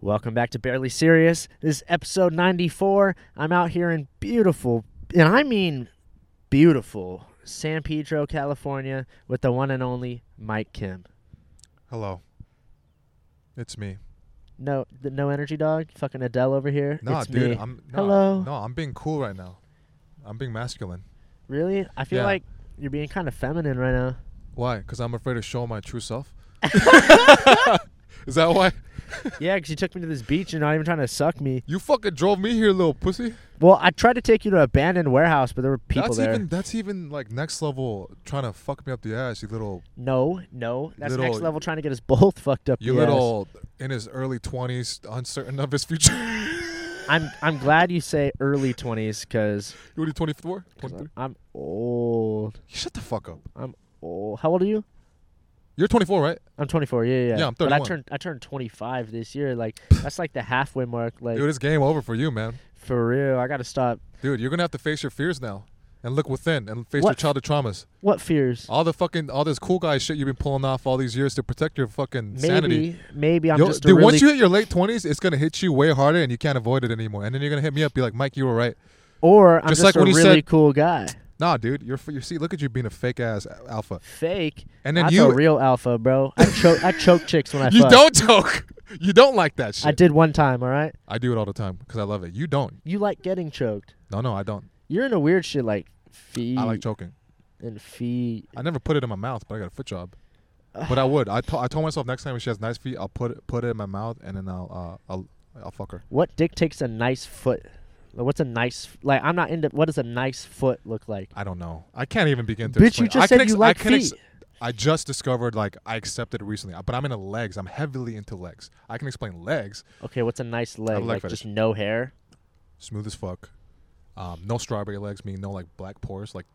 Welcome back to Barely Serious. This is episode 94. I'm out here in beautiful, and I mean beautiful, San Pedro, California, with the one and only Mike Kim. Hello. It's me. No, the no energy dog. Fucking Adele over here. Nah, it's dude. me. I'm no, Hello. No, I'm being cool right now. I'm being masculine. really? I feel Yeah. like you're being kind of feminine right now. Why? Because I'm afraid to show my true self. Is that why? yeah, because you took me to this beach. You're not even trying to suck me. You fucking drove me here, little pussy. Well, I tried to take you to an abandoned warehouse, but there were people that's there. even that's even like next level trying to fuck me up the ass. You little no, no, that's Little- next level trying to get us both fucked up. you the ass. little in his early twenties, uncertain of his future. I'm I'm glad you say early 20s because you already 24? 23? I'm old. Shut the fuck up. I'm old. How old are you? You're 24, right? I'm 24. Yeah, yeah. Yeah, I'm 31. But I turned I turned 25 this year. Like that's like the halfway mark. Like Dude, it's game over for you, man. for real. I gotta stop. Dude, you're gonna have to face your fears now. And look within and face your childhood traumas. What fears? All the fucking all this cool guy shit you've been pulling off all these years to protect your fucking Maybe sanity. maybe I'm Yo, just dude, really once you hit your late twenties, it's gonna hit you way harder and you can't avoid it anymore. And then you're gonna hit me up, be like, Mike, you were right. or I'm just just, like a really said- cool guy. Nah, dude, you're you see, look at you being a fake ass alpha. Fake. And then you a real alpha, bro. I choke I choke chicks when I you fuck. don't choke. You don't like that shit. I did one time. All right. I do it all the time because I love it. You don't. You like getting choked. No, no, I don't. You're into weird shit like feet I like choking. and feet. I never put it in my mouth, but I got a foot job. But I would. I, I told myself next time when she has nice feet, I'll put it put it in my mouth and then I'll uh, I'll I'll fuck her. What dick takes a nice foot? What's a nice like? I'm not into. What does a nice foot look like? I don't know. I can't even begin to. Bitch, you just I said ex- you I like ex- feet. I just discovered like I accepted it recently, but I'm into legs. I'm heavily into legs. I can explain legs. Okay, what's a nice leg? leg Like fetish. just no hair. Smooth as fuck. Um, no strawberry legs, meaning no like black pores, like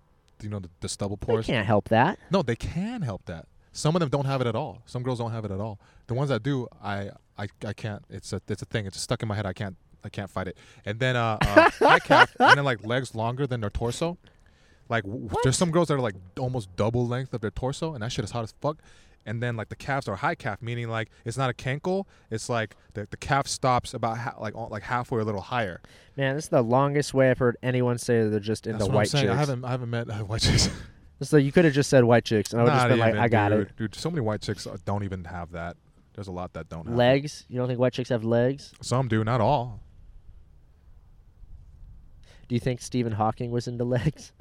you know the, the stubble They pores. can't help that. No, they can help that. Some of them don't have it at all. Some girls don't have it at all. The ones that do, I I, I can't. It's a it's a thing. It's stuck in my head. I can't I can't fight it. And then uh, uh high calf, and then like legs longer than their torso. Like w- there's some girls that are like almost double length of their torso, and that shit is hot as fuck. And then like the calves are high calf, meaning like it's not a cankle. It's like the the calf stops about ha- like on- like halfway, a little higher. Man, this is the longest way I've heard anyone say that they're just into That's what white I'm saying. chicks. I haven't I haven't met uh, white chicks. So you could have just said white chicks, and I would have just Not been like, even, I got dude. it. Dude, so many white chicks uh, don't even have that. There's a lot that don't have it. Legs? You don't think white chicks have legs? Some do, not all. Do you think Stephen Hawking was into legs?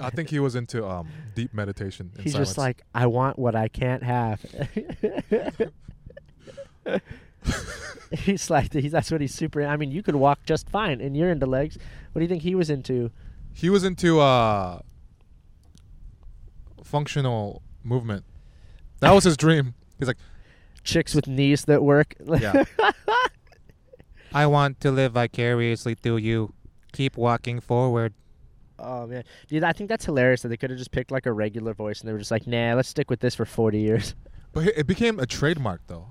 I think he was into um, deep meditation. In He's silence. just like, I want what I can't have. he's like, he's that's what he's super. I mean, you could walk just fine, and you're into legs. What do you think he was into? he was into uh, functional movement. That was his dream. He's like, Chicks with knees that work. yeah, I want to live vicariously through you. Keep walking forward. oh man, dude, I think that's hilarious that they could have just picked like a regular voice, and they were just like, Nah, let's stick with this for 40 years. but it it became a trademark though.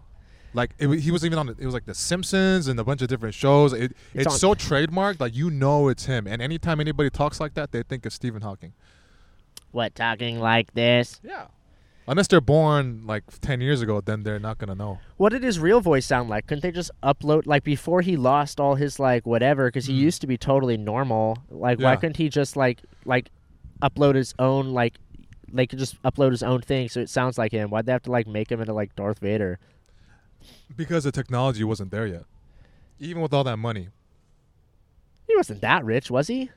Like it, he was even on. It was like The Simpsons and a bunch of different shows. It, It's it's on- so trademarked, like you know it's him. And anytime anybody talks like that, they think it's Stephen Hawking. What talking like this? Yeah. Unless they're born like ten years ago, then they're not gonna know. What did his real voice sound like? Couldn't they just upload like before he lost all his like whatever? Because he Mm. used to be totally normal. Like, why couldn't he just like like upload his own like they could just upload his own thing so it sounds like him? Why'd they have to like make him into like Darth Vader? Because the technology wasn't there yet. Even with all that money, He wasn't that rich, was he?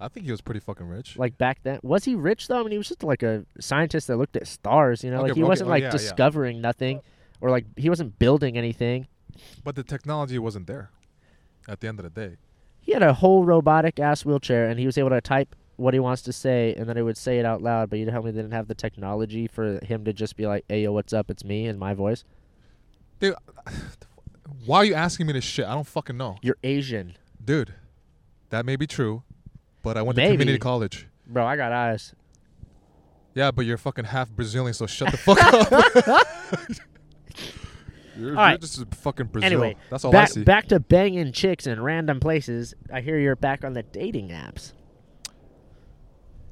I think he was pretty fucking rich. Like back then, was he rich though? I mean, he was just like a scientist that looked at stars. You know, Okay, like he okay, wasn't oh, like yeah, yeah. discovering nothing, or like he wasn't building anything. but the technology wasn't there. At the end of the day, He had a whole robotic ass wheelchair, and he was able to type what he wants to say, and then it would say it out loud. But you tell me they didn't have the technology for him to just be like, "Hey, yo, what's up? It's me in my voice." dude. Why are you asking me this shit? I don't fucking know, You're Asian, dude. That may be true, but I went Maybe. to community college. bro. I got eyes. Yeah, but you're fucking half Brazilian, so shut the fuck up. you're, All right. you're just a fucking Brazil. Anyway, that's all I back see. back to banging chicks in random places. I hear you're back on the dating apps.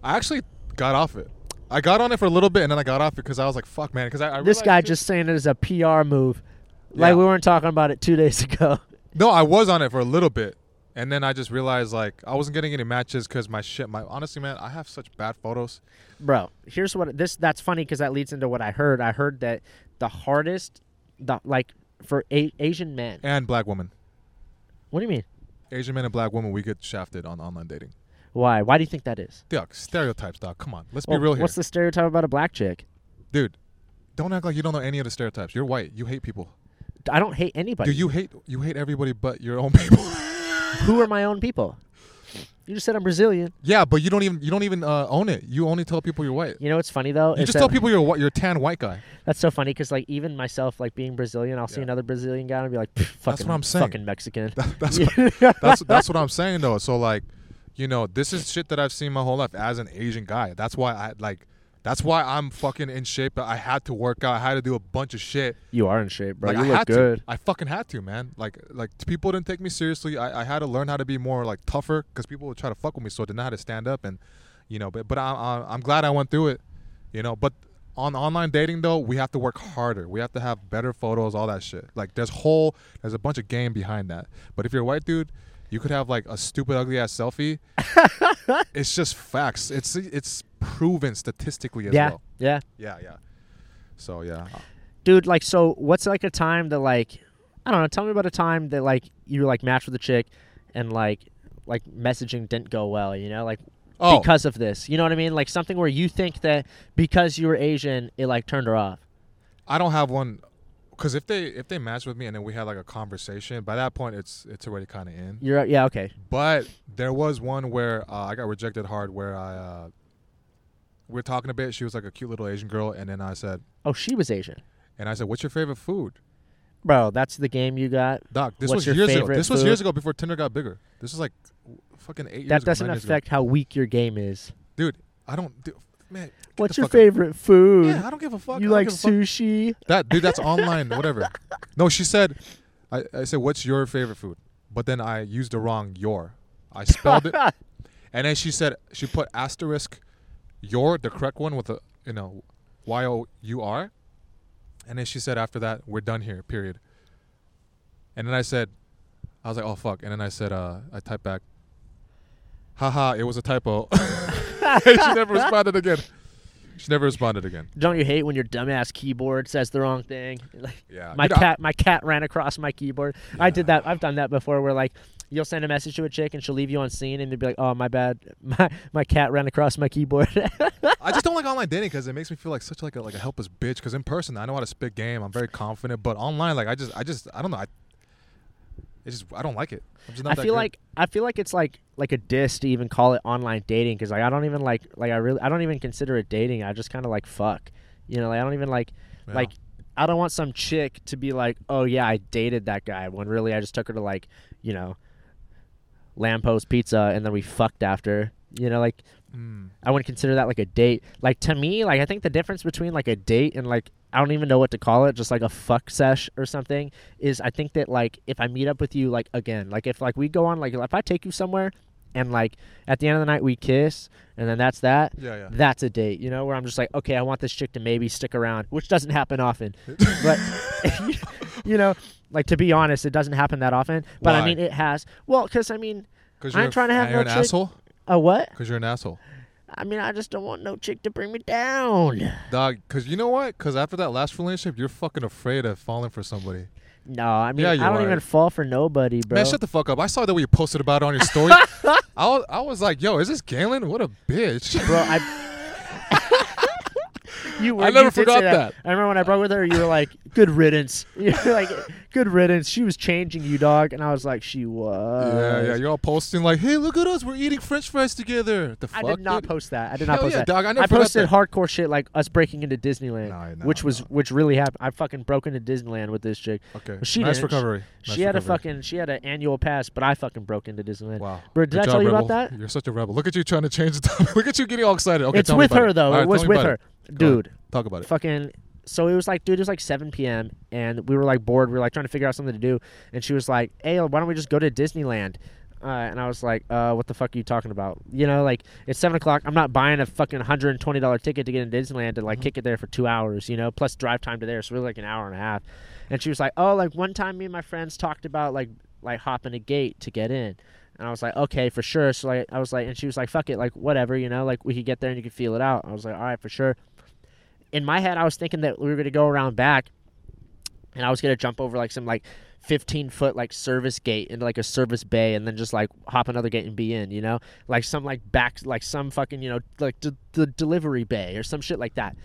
I actually got off it. I got on it for a little bit, and then I got off it because I was like, "Fuck, man." Because I, I this guy just saying it as a PR move. Like Yeah. we weren't talking about it two days ago. No, I was on it for a little bit, and then I just realized like I wasn't getting any matches because my shit. My honestly, man, I have such bad photos. Bro, here's what this that's funny because that leads into what I heard. I heard that the hardest, the like for a- Asian men. And black women, What do you mean? Asian men and black women, we get shafted on online dating. Why? Why do you think that is? Stereotypes, dog. Come on, let's Well, be real here, What's the stereotype about a black chick? dude. Don't act like you don't know any of the stereotypes. You're white. You hate people. I don't hate anybody. Do you hate you hate everybody but your own people? Who are my own people? You just said I'm Brazilian. yeah, but you don't even you don't even uh, own it. You only tell people you're white. You know what's funny though? You just that- tell people you're a you're a tan white guy. That's so funny because like even myself, like being Brazilian, I'll see another Brazilian guy and be like, "Pff, fucking, what I'm saying. fucking Mexican. That- that's what, that's that's what I'm saying though. So like, you know, this is shit that I've seen my whole life as an Asian guy. That's why I like. That's why I'm fucking in shape. I had to work out. I had to do a bunch of shit. you are in shape, bro. like you I look had good. to. I fucking had to, man. Like like people didn't take me seriously. I, I had to learn how to be more like tougher because people would try to fuck with me. So I didn't know how to stand up and, you know. But but I, I, I'm glad I went through it, you know. But on online dating though, we have to work harder. We have to have better photos, all that shit. Like there's whole there's a bunch of game behind that. But if you're a white dude, you could have like a stupid ugly ass selfie. it's just facts. It's it's proven statistically as Yeah, well. yeah, Yeah, yeah. So yeah. dude. Like, so what's like a time that like, I don't know. Tell me about a time that like you like matched with a chick, and like like messaging didn't go well. You know, like Oh, because of this. You know what I mean? Like something where you think that because you were Asian, it like turned her off. I don't have one because if they if they match with me and then we had like a conversation, by that point it's it's already kind of in. You're yeah okay. But there was one where uh, I got rejected hard, where I uh, we are talking a bit. She was like a cute little Asian girl, and then I said, Oh, she was Asian, and I said, "What's your favorite food?" bro. That's the game you got. Doc, this What's was years ago. This was years ago before Tinder got bigger. This is like fucking eight That ago, doesn't years affect how weak your game is. dude. I don't, do, man. get What's your fuck out. favorite food? Yeah, I don't give a fuck. you like give a fuck. sushi? That dude, that's online, whatever. No, she said, I, I said, what's your favorite food? But then I used the wrong your. I spelled it, and then she said she put asterisk your, the correct one with a you know, y o u r, and then she said after that we're done here. Period. And then I said, I was like, oh fuck, and then I said, uh, I typed back, haha, it was a typo. she never responded again. She never responded again. Don't you hate when your dumbass keyboard says the wrong thing? Like, Yeah, my You know, cat, my cat ran across my keyboard. I did that. I've done that before. Where like, you'll send a message to a chick and she'll leave you on seen, and they'll be like, "Oh, my bad. My my cat ran across my keyboard." I just don't like online dating because it makes me feel like such like a like a helpless bitch. Because in person, I know how to spit game. I'm very confident, but online, like I just, I just, I don't know. I, it just, I don't like it. I'm just not I feel good. like I feel like it's like like a diss to even call it online dating because like I don't even like like I really I don't even consider it dating. I just kind of like fuck. You know, like I don't even like Yeah. like I don't want some chick to be like, oh yeah, I dated that guy when really I just took her to like you know, Lamppost Pizza and then we fucked after. You know, like Mm. I wouldn't consider that like a date. Like to me, like I think the difference between like a date and like I don't even know what to call it, just like a fuck sesh or something, is I think that like if I meet up with you like again, like if like we go on like if I take you somewhere and like at the end of the night we kiss and then that's that, yeah, yeah. that's a date, you know, where I'm just like, okay, I want this chick to maybe stick around, which doesn't happen often. but you know, like to be honest, it doesn't happen that often. But I mean, it has. Well, because I mean, I'm trying to have you're no an chick- asshole. a what? Because you're an asshole, I mean, I just don't want no chick to bring me down. dog. Because you know what? Because after that last relationship, you're fucking afraid of falling for somebody. No, I mean, Yeah, I don't are. even fall for nobody, bro. Man, shut the fuck up. I saw that when you posted about it on your story. I was, I was like, yo, is this Galen? What a bitch. bro, I. you were. I never forgot that. I remember when I broke with her. You were like, "Good riddance." You're like, "Good riddance." She was changing you, dog, and I was like, "She was." yeah, yeah. You're all posting like, hey, look at us. We're eating French fries together. The fuck, I did not dude? post that. I did not Hell post yeah, that. dog. I never I posted that. hardcore shit like us breaking into Disneyland, No, no, which was no. which really happened. I fucking broke into Disneyland with this chick. Okay. She nice didn't. recovery. Nice she had a fucking she had an annual pass, but I fucking broke into Disneyland. Wow. Bro, did Good I job, tell you rebel. about that? You're such a rebel. Look at you trying to change the topic. Look at you getting all excited. Okay, it's tell me with about her it. though. It was with her, it. dude. Go ahead. Talk about it. fucking so it was like dude it was like 7 p.m and we were like bored we were like trying to figure out something to do and she was like hey why don't we just go to disneyland uh, and i was like uh, what the fuck are you talking about you know like it's 7 o'clock i'm not buying a fucking $120 ticket to get into disneyland to like Mhm. kick it there for two hours you know plus drive time to there so really like an hour and a half And she was like, "Oh, like one time me and my friends talked about like like hopping a gate to get in." And I was like, "Okay, for sure." So like I was like, and she was like, "Fuck it, like whatever, you know, like we could get there and you could feel it out." I was like, "All right, for sure." In my head, I was thinking that we were gonna go around back, and I was gonna jump over like some like 15 foot like service gate into like a service bay and then just like hop another gate and be in you know? Like some like back like some fucking you know like d- the delivery bay or some shit like that.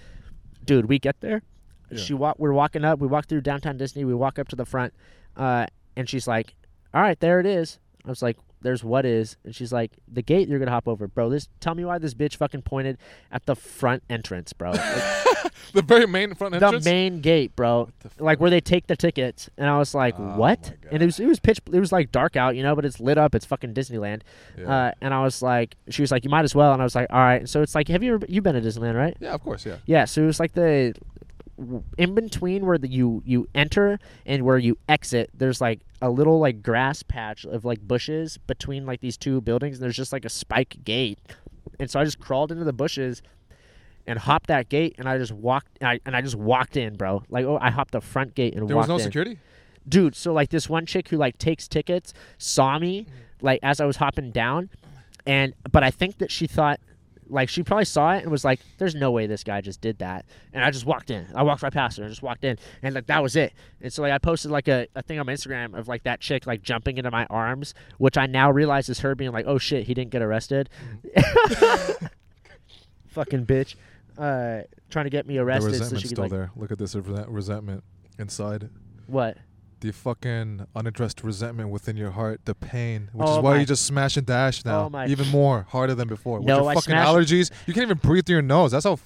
Dude we get there. Yeah. she walk we're walking up we walk through downtown disney we walk up to the front uh, and she's like all right there it is. I was like there's what is. And she's like the gate you're gonna hop over. Bro this tell me why this bitch fucking pointed at the front entrance bro. Like, the very main front entrance. the main gate bro. Like where they take the tickets. And i was like Oh what? and it was it was pitch it was like dark out you know but it's lit up. It's fucking disneyland. Yeah. uh, and i was like she was like you might as well. And i was like all right. So it's like have you ever you been to disneyland right? Yeah, of course, yeah. yeah so it was like the in between where the, you you enter and where you exit there's like a little like grass patch of like bushes between like these two buildings and there's just like a spike gate and so i just crawled into the bushes and hopped that gate and i just walked and i, and I just walked in bro like oh i hopped the front gate and walked. There was no in security. dude so like this one chick who like takes tickets saw me mm. like as i was hopping down and but i think that she thought like she probably saw it and was like there's no way this guy just did that. And i just walked in. I walked right past her and just walked in. And like that was it. And so like i posted like a, a thing on my instagram of like that chick like jumping into my arms which i now realize is her being like oh shit he didn't get arrested. Fucking bitch. Uh trying to get me The arrested so resentment's she could still like there. Look at this resentment inside. what The fucking unaddressed resentment within your heart, the pain, which Oh is why you just smash and dash now, Oh even more harder than before. With No, your I fucking smashed- allergies, you can't even breathe through your nose. That's how,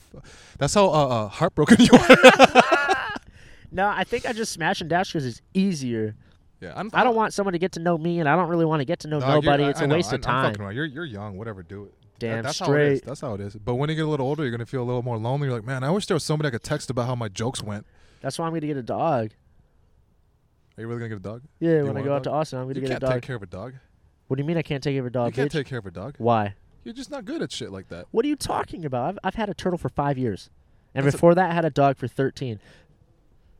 that's how uh, uh, heartbroken you are. no i think i just smash and dash because it's easier yeah, I'm, I don't want someone to get to know me, and I don't really want to get to know No, nobody. I- It's I a know, waste I- of I'm time. around. You're you're young. Whatever, do it. That- Damn that's How it is. straight. That's how it is. But when you get a little older, you're gonna feel a little more lonely. You're like, man, I wish there was somebody I could text about how my jokes went. That's why I'm gonna get a dog. Are you really gonna get a dog? Yeah, when I go out to? Austin, I'm gonna You get a dog. I can't dog. take care of a dog. What do you mean I can't take care of a dog? You can't bitch? take care of a dog. Why? You're just not good at shit like that. What are you talking about? I've, I've had a turtle for five years, and That's a- before that, I had a dog for 13.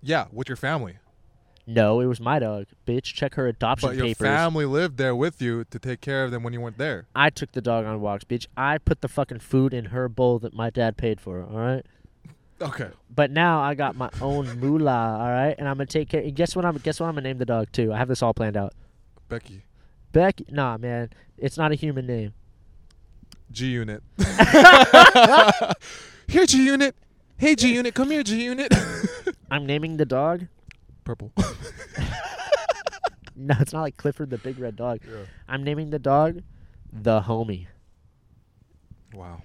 Yeah, with your family. No, it was my dog, bitch. Check her adoption But your papers. family lived there with you to take care of them when you weren't there. I took the dog on walks, bitch. I put the fucking food in her bowl that my dad paid for. All right. Okay. But now I got my own moolah. All right, and I'm gonna take care. Guess what? I'm guess what? I'm gonna name the dog too. I have this all planned out. Becky. Becky. Nah, man, it's not a human name. G Unit. here, G Unit. Hey, G Unit. Come here, G Unit. I'm naming the dog. Purple. No, it's not like Clifford the Big Red Dog. yeah. I'm naming the dog the homie. Wow.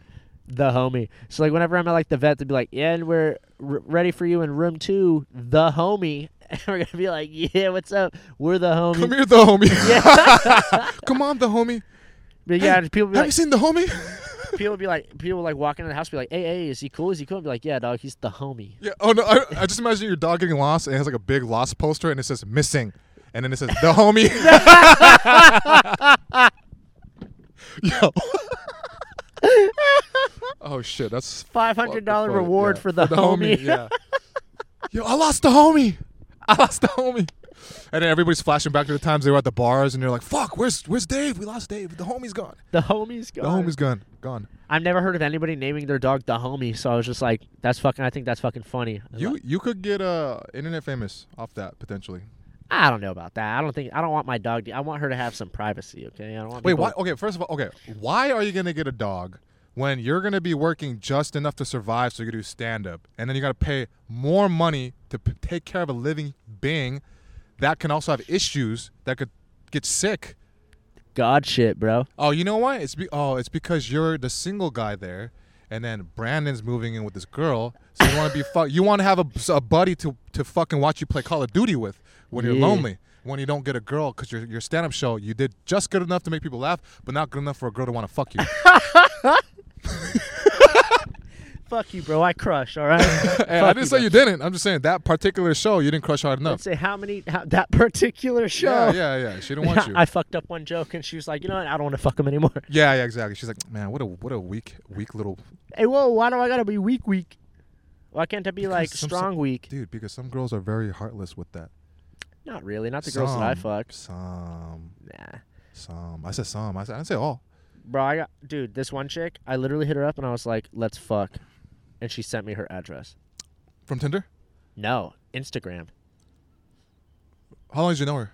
The homie. So like whenever I'm at like the vet, they'll be like, "Yeah, and we're r- ready for you in room two, the homie." And we're gonna be like, "Yeah, what's up? We're the homie." Come here, the homie. Come on, the homie. But yeah, and people be Have like, you seen the homie? people be like, people like walking in the house, be like, "Hey, hey, is he cool? Is he cool?" And be like, "Yeah, dog, he's the homie." yeah. Oh no. I, I just imagine your dog getting lost and it has like a big lost poster and it says missing, and then it says the homie. Yo. Oh shit. That's Five hundred dollar reward Yeah, for the, homie. Yeah. Yo, I lost the homie. I lost the homie. And then everybody's flashing back to the times they were at the bars, and they're like, "Fuck, where's where's Dave? We lost Dave. The homie's gone. the homie's The gone. The homie's gone. Gone." I've never heard of anybody naming their dog the homie, so I was just like, "That's fucking." I think that's fucking funny. You you could get uh internet famous off that potentially. I don't know about that. I don't think I don't want my dog. To, I want her to have some privacy. Okay, I don't want. Wait, why? Okay, first of all, okay, why are you gonna get a dog when you're gonna be working just enough to survive so you can do stand up, and then you gotta pay more money to p- take care of a living being that can also have issues that could get sick? God shit, bro. Oh, you know why? It's be- oh, it's because you're the single guy there, and then Brandon's moving in with this girl. So you want to be fuck. You want to have a, a buddy to to fucking watch you play Call of Duty with when you're lonely. When you don't get a girl, because your your stand up show you did just good enough to make people laugh, but not good enough for a girl to want to fuck you. Fuck you, bro. I crush. All right. Hey, I didn't say you didn't. I'm just saying that particular show you didn't crush hard enough. Let's say how many how, that particular show. Yeah, yeah, yeah. She didn't want you. I fucked up one joke, and she was like, "You know what? I don't want to fuck him anymore." yeah, yeah, exactly. She's like, man, what a what a weak weak little. Hey, whoa! Why do I gotta be weak, weak? Why can't I be Because like some- strong weak? dude. Because some girls are very heartless with that. Not really. Not the girls that I Some. fuck. Some, Nah. some. I said some. I said I didn't say all. Bro, I got dude, this one chick, I literally hit her up and I was like, "Let's fuck." And she sent me her address. From Tinder. No, Instagram. How long did you know her?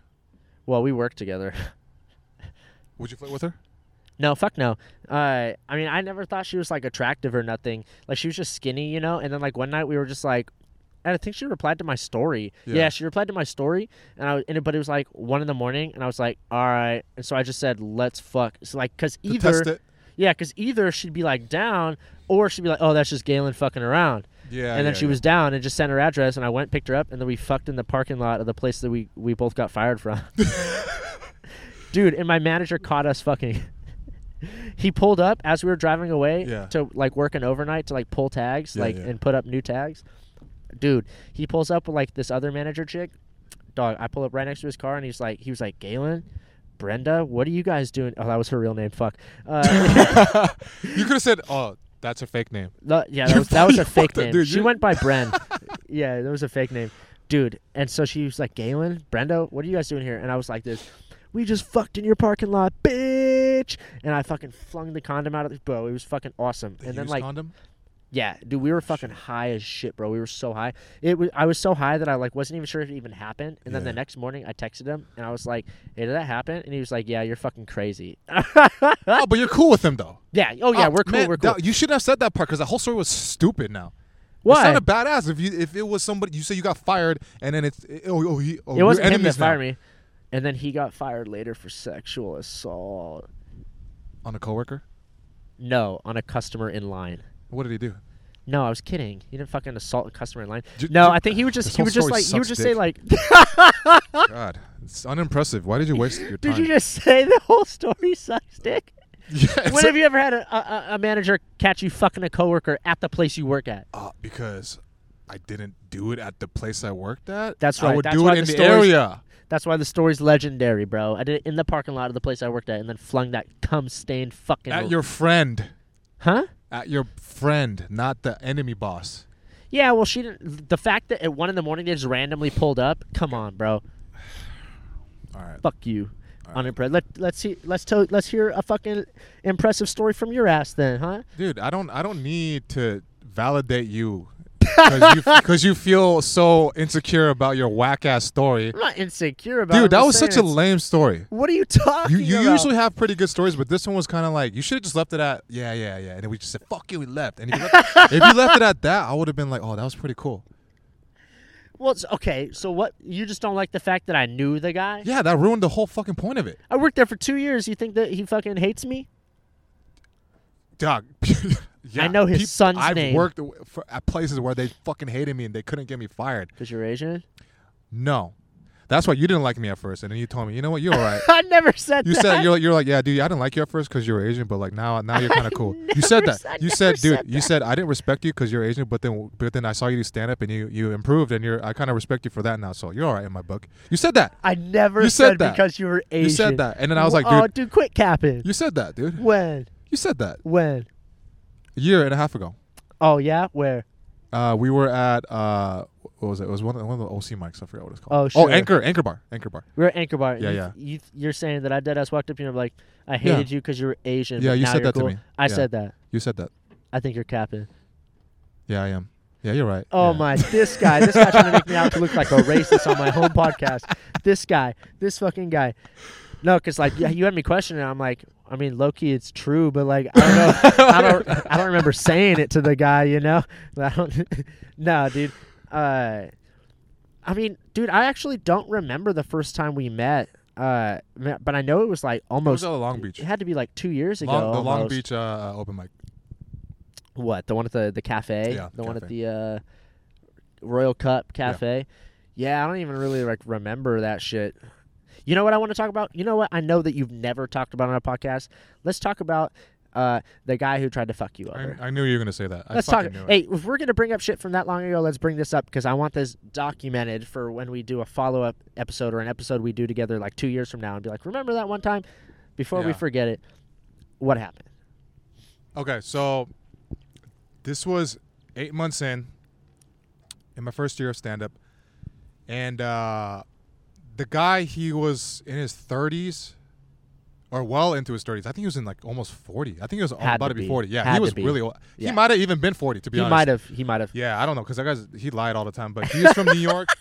Well, we work together. Would you flirt with her? no, fuck no. Uh, I mean, I never thought she was like attractive or nothing. Like she was just skinny, you know. And then like one night we were just like, and I think she replied to my story. Yeah, Yeah. she replied to my story, and I and it, but it was like one in the morning, and I was like, all right. And so I just said, let's fuck. So like, cause either yeah, cause either she'd be like down, or she'd be like, oh, that's just Galen fucking around. Yeah. and then yeah, she yeah. was down and just sent her address and I went picked her up and then we fucked in the parking lot of the place that we we both got fired from. Dude, and my manager caught us fucking. he pulled up as we were driving away Yeah. to like work an overnight to like pull tags like and put up new tags. Dude, he pulls up with like this other manager chick. Dog, I pull up right next to his car and he's like he was like, "Galen, Brenda, what are you guys doing?" Oh, that was her real name. Fuck. Uh, you could have said, "Oh, that's a fake name." No, yeah, that was that was a fake name. dude. She You- went by Bren. yeah, that was a fake name, dude. And so she was like, "Galen, Brenda, what are you guys doing here?" And I was like, "This, we just fucked in your parking lot, bitch!" And I fucking flung the condom out of the bro. It was fucking awesome. They and then like, condom. Yeah, dude, we were fucking high as shit, bro. We were so high. It was I was so high that I like wasn't even sure if it even happened. And then the next morning, I texted him and I was like, "Hey, did that happen?" And he was like, "Yeah, you're fucking crazy." oh, but you're cool with him though. yeah. Oh yeah, Oh, we're cool. man, we're cool. that- you shouldn't have said that part because the whole story was stupid. Now. Why? It a badass if you if it was somebody you say you got fired and then it's oh oh he oh it wasn't him that now fired me. And then he got fired later for sexual assault. on a coworker. No, on a customer in line. What did he do? No, I was kidding. He didn't fucking assault a customer in line. J- No, j- I think he would just he would just like he would just say like God, it's unimpressive. Why did you waste your time? Did you just say the whole story sucks dick? yeah, when have you ever had a, a, a manager catch you fucking a coworker at the place you work at? Uh, because I didn't do it at the place I worked at. That's I would That's do why it in the the area. That's why the story's legendary, bro. I did it in the parking lot of the place I worked at and then flung that cum stained fucking At your friend. Huh? At your friend, not the enemy boss. Yeah, well she didn't the fact that at one in the morning they just randomly pulled up, come on, bro. All right. Fuck you. all right. Unimpressed. Let let's see let's tell let's hear a fucking impressive story from your ass then, huh? Dude, I don't I don't need to validate you because you, you feel so insecure about your whack ass story. I'm not insecure about it. Dude, I'm that was such a lame story. What are you talking You you about? usually have pretty good stories, but this one was kind of like you should have just left it at yeah yeah yeah, and then we just said fuck you, we left. And if you left, if you left it at that, I would have been like, oh, that was pretty cool. Well, it's, okay. So what? You just don't like the fact that I knew the guy? Yeah, that ruined the whole fucking point of it, I worked there for two years. You think that he fucking hates me? dog. yeah, know his peop- son's I've name. worked for, at places where they fucking hated me and they couldn't get me fired. Because you're Asian? No, that's why you didn't like me at first, and then you told me, you know what, you're all right. I never said You that. said you're like, you're like yeah, dude. I didn't like you at first because you were Asian, but like now now you're kind of cool. You said that. said- I you said, dude. said You said I didn't respect you because you're Asian, but then but then I saw you do stand up and you you improved, and you're I kind of respect you for that now. So you're all right in my book. You said that. I never You said that. because you were Asian. You said that, and then I was like, oh, dude, uh, dude, quit capping. you said that, dude. when? You said that When? Year and a half ago. Oh yeah, where? Uh, we were at uh, what was it? It was one of, one of the OC mics. I forgot what it's called. Oh, Oh. Anchor, Anchor Bar, Anchor Bar. We are at Anchor Bar. Yeah, you, yeah. You, you're saying that I dead ass walked up you and I'm like, I Yeah. hated you because you were Asian. Yeah, you said that to me. I Yeah. said that. You said that. I think you're capping. Yeah, I am. Yeah, you're right. Oh Yeah. my, this guy, this guy trying to make me out to look like a racist on my home podcast. This guy, this fucking guy. No, because like yeah, you had me questioning. I'm like, I mean, lowkey, it's true, but like, I don't know, I don't, I don't remember saying it to the guy, you know. I don't. no, dude. Uh, I mean, dude, I actually don't remember the first time we met. Uh, but I know it was like It was almost. at Long Beach. It had to be like two years ago. Long, the Long almost. Beach uh, open mic. What the one at the the cafe? Yeah, the one at the uh, Royal Cup Cafe. Yeah. I don't even really like remember that shit. You know what I want to talk about? You know what? I know that you've never talked about on a podcast. Let's talk about uh, the guy who tried to fuck you over. I, I knew you were gonna say that. I let's talk. knew it. Hey, if we're gonna bring up shit from that long ago, let's bring this up because I want this documented for when we do a follow up episode or an episode we do together like two years from now and be like, remember that one time? Before we forget it, what happened? Okay, so this was eight months in. in my first year of stand up. And uh, the guy, he was in his 30s or well into his 30s. I think he was in like almost 40. I think he was Had about to be be. 40. Yeah, Had he to was be. really old. He might have even been 40, to be He honest. might have. He might have. Yeah, I don't know because that guy's he lied all the time, but he's from New York.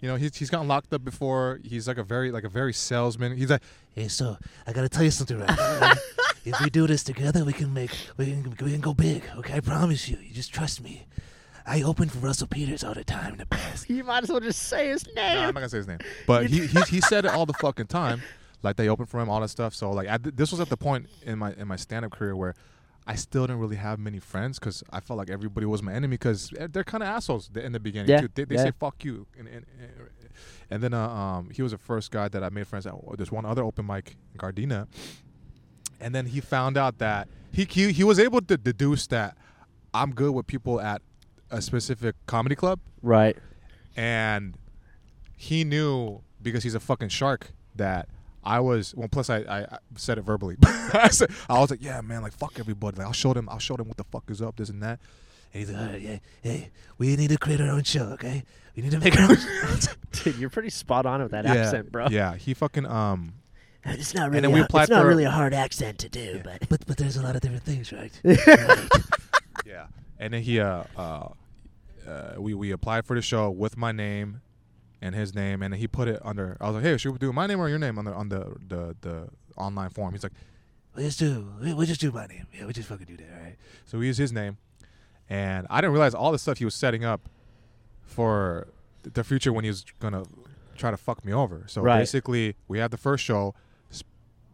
You know, he's he's gotten locked up before. He's like a very like a very salesman. He's like, Hey, so I gotta tell you something right if we do this together, we can make we can we can go big. Okay, I promise you. You just trust me. I opened for Russell Peters all the time in the past. You might as well just say his name. no, I'm not gonna say his name, but he he he said it all the fucking time. Like they opened for him, all that stuff. So like, at th- this was at the point in my in my stand up career where I still didn't really have many friends because I felt like everybody was my enemy because they're kind of assholes in the beginning Yeah, too. They, they yeah. say fuck you, and and, and then uh, um he was the first guy that I made friends at. There's one other open mic in Gardena, and then he found out that he he, he was able to deduce that I'm good with people at a specific comedy club Right. and he knew because he's a fucking shark that I was well. Plus, I, I, I said it verbally. I, said, I was like, "Yeah, man, like fuck everybody. Like, I'll show them. I'll show them what the fuck is up. This and that." And he's like, all right, yeah, hey, we need to create our own show. Okay, we need to make our own. Dude, you're pretty spot on with that yeah, accent, bro. Yeah, he fucking um. It's not And really. then we a- applied it's not for- really a hard accent to do, Yeah. but but but there's a lot of different things, right? Yeah, and then he uh uh, uh we we applied for the show with my name, and his name, and he put it under. I was like, "Hey, should we do my name or your name on the on the the the online form?" He's like. We'll just do. we- We'll just do my name. Yeah, we just fucking do that, right? So we used his name, and I didn't realize all the stuff he was setting up for the future when he was gonna try to fuck me over. So Right. basically, we had the first show.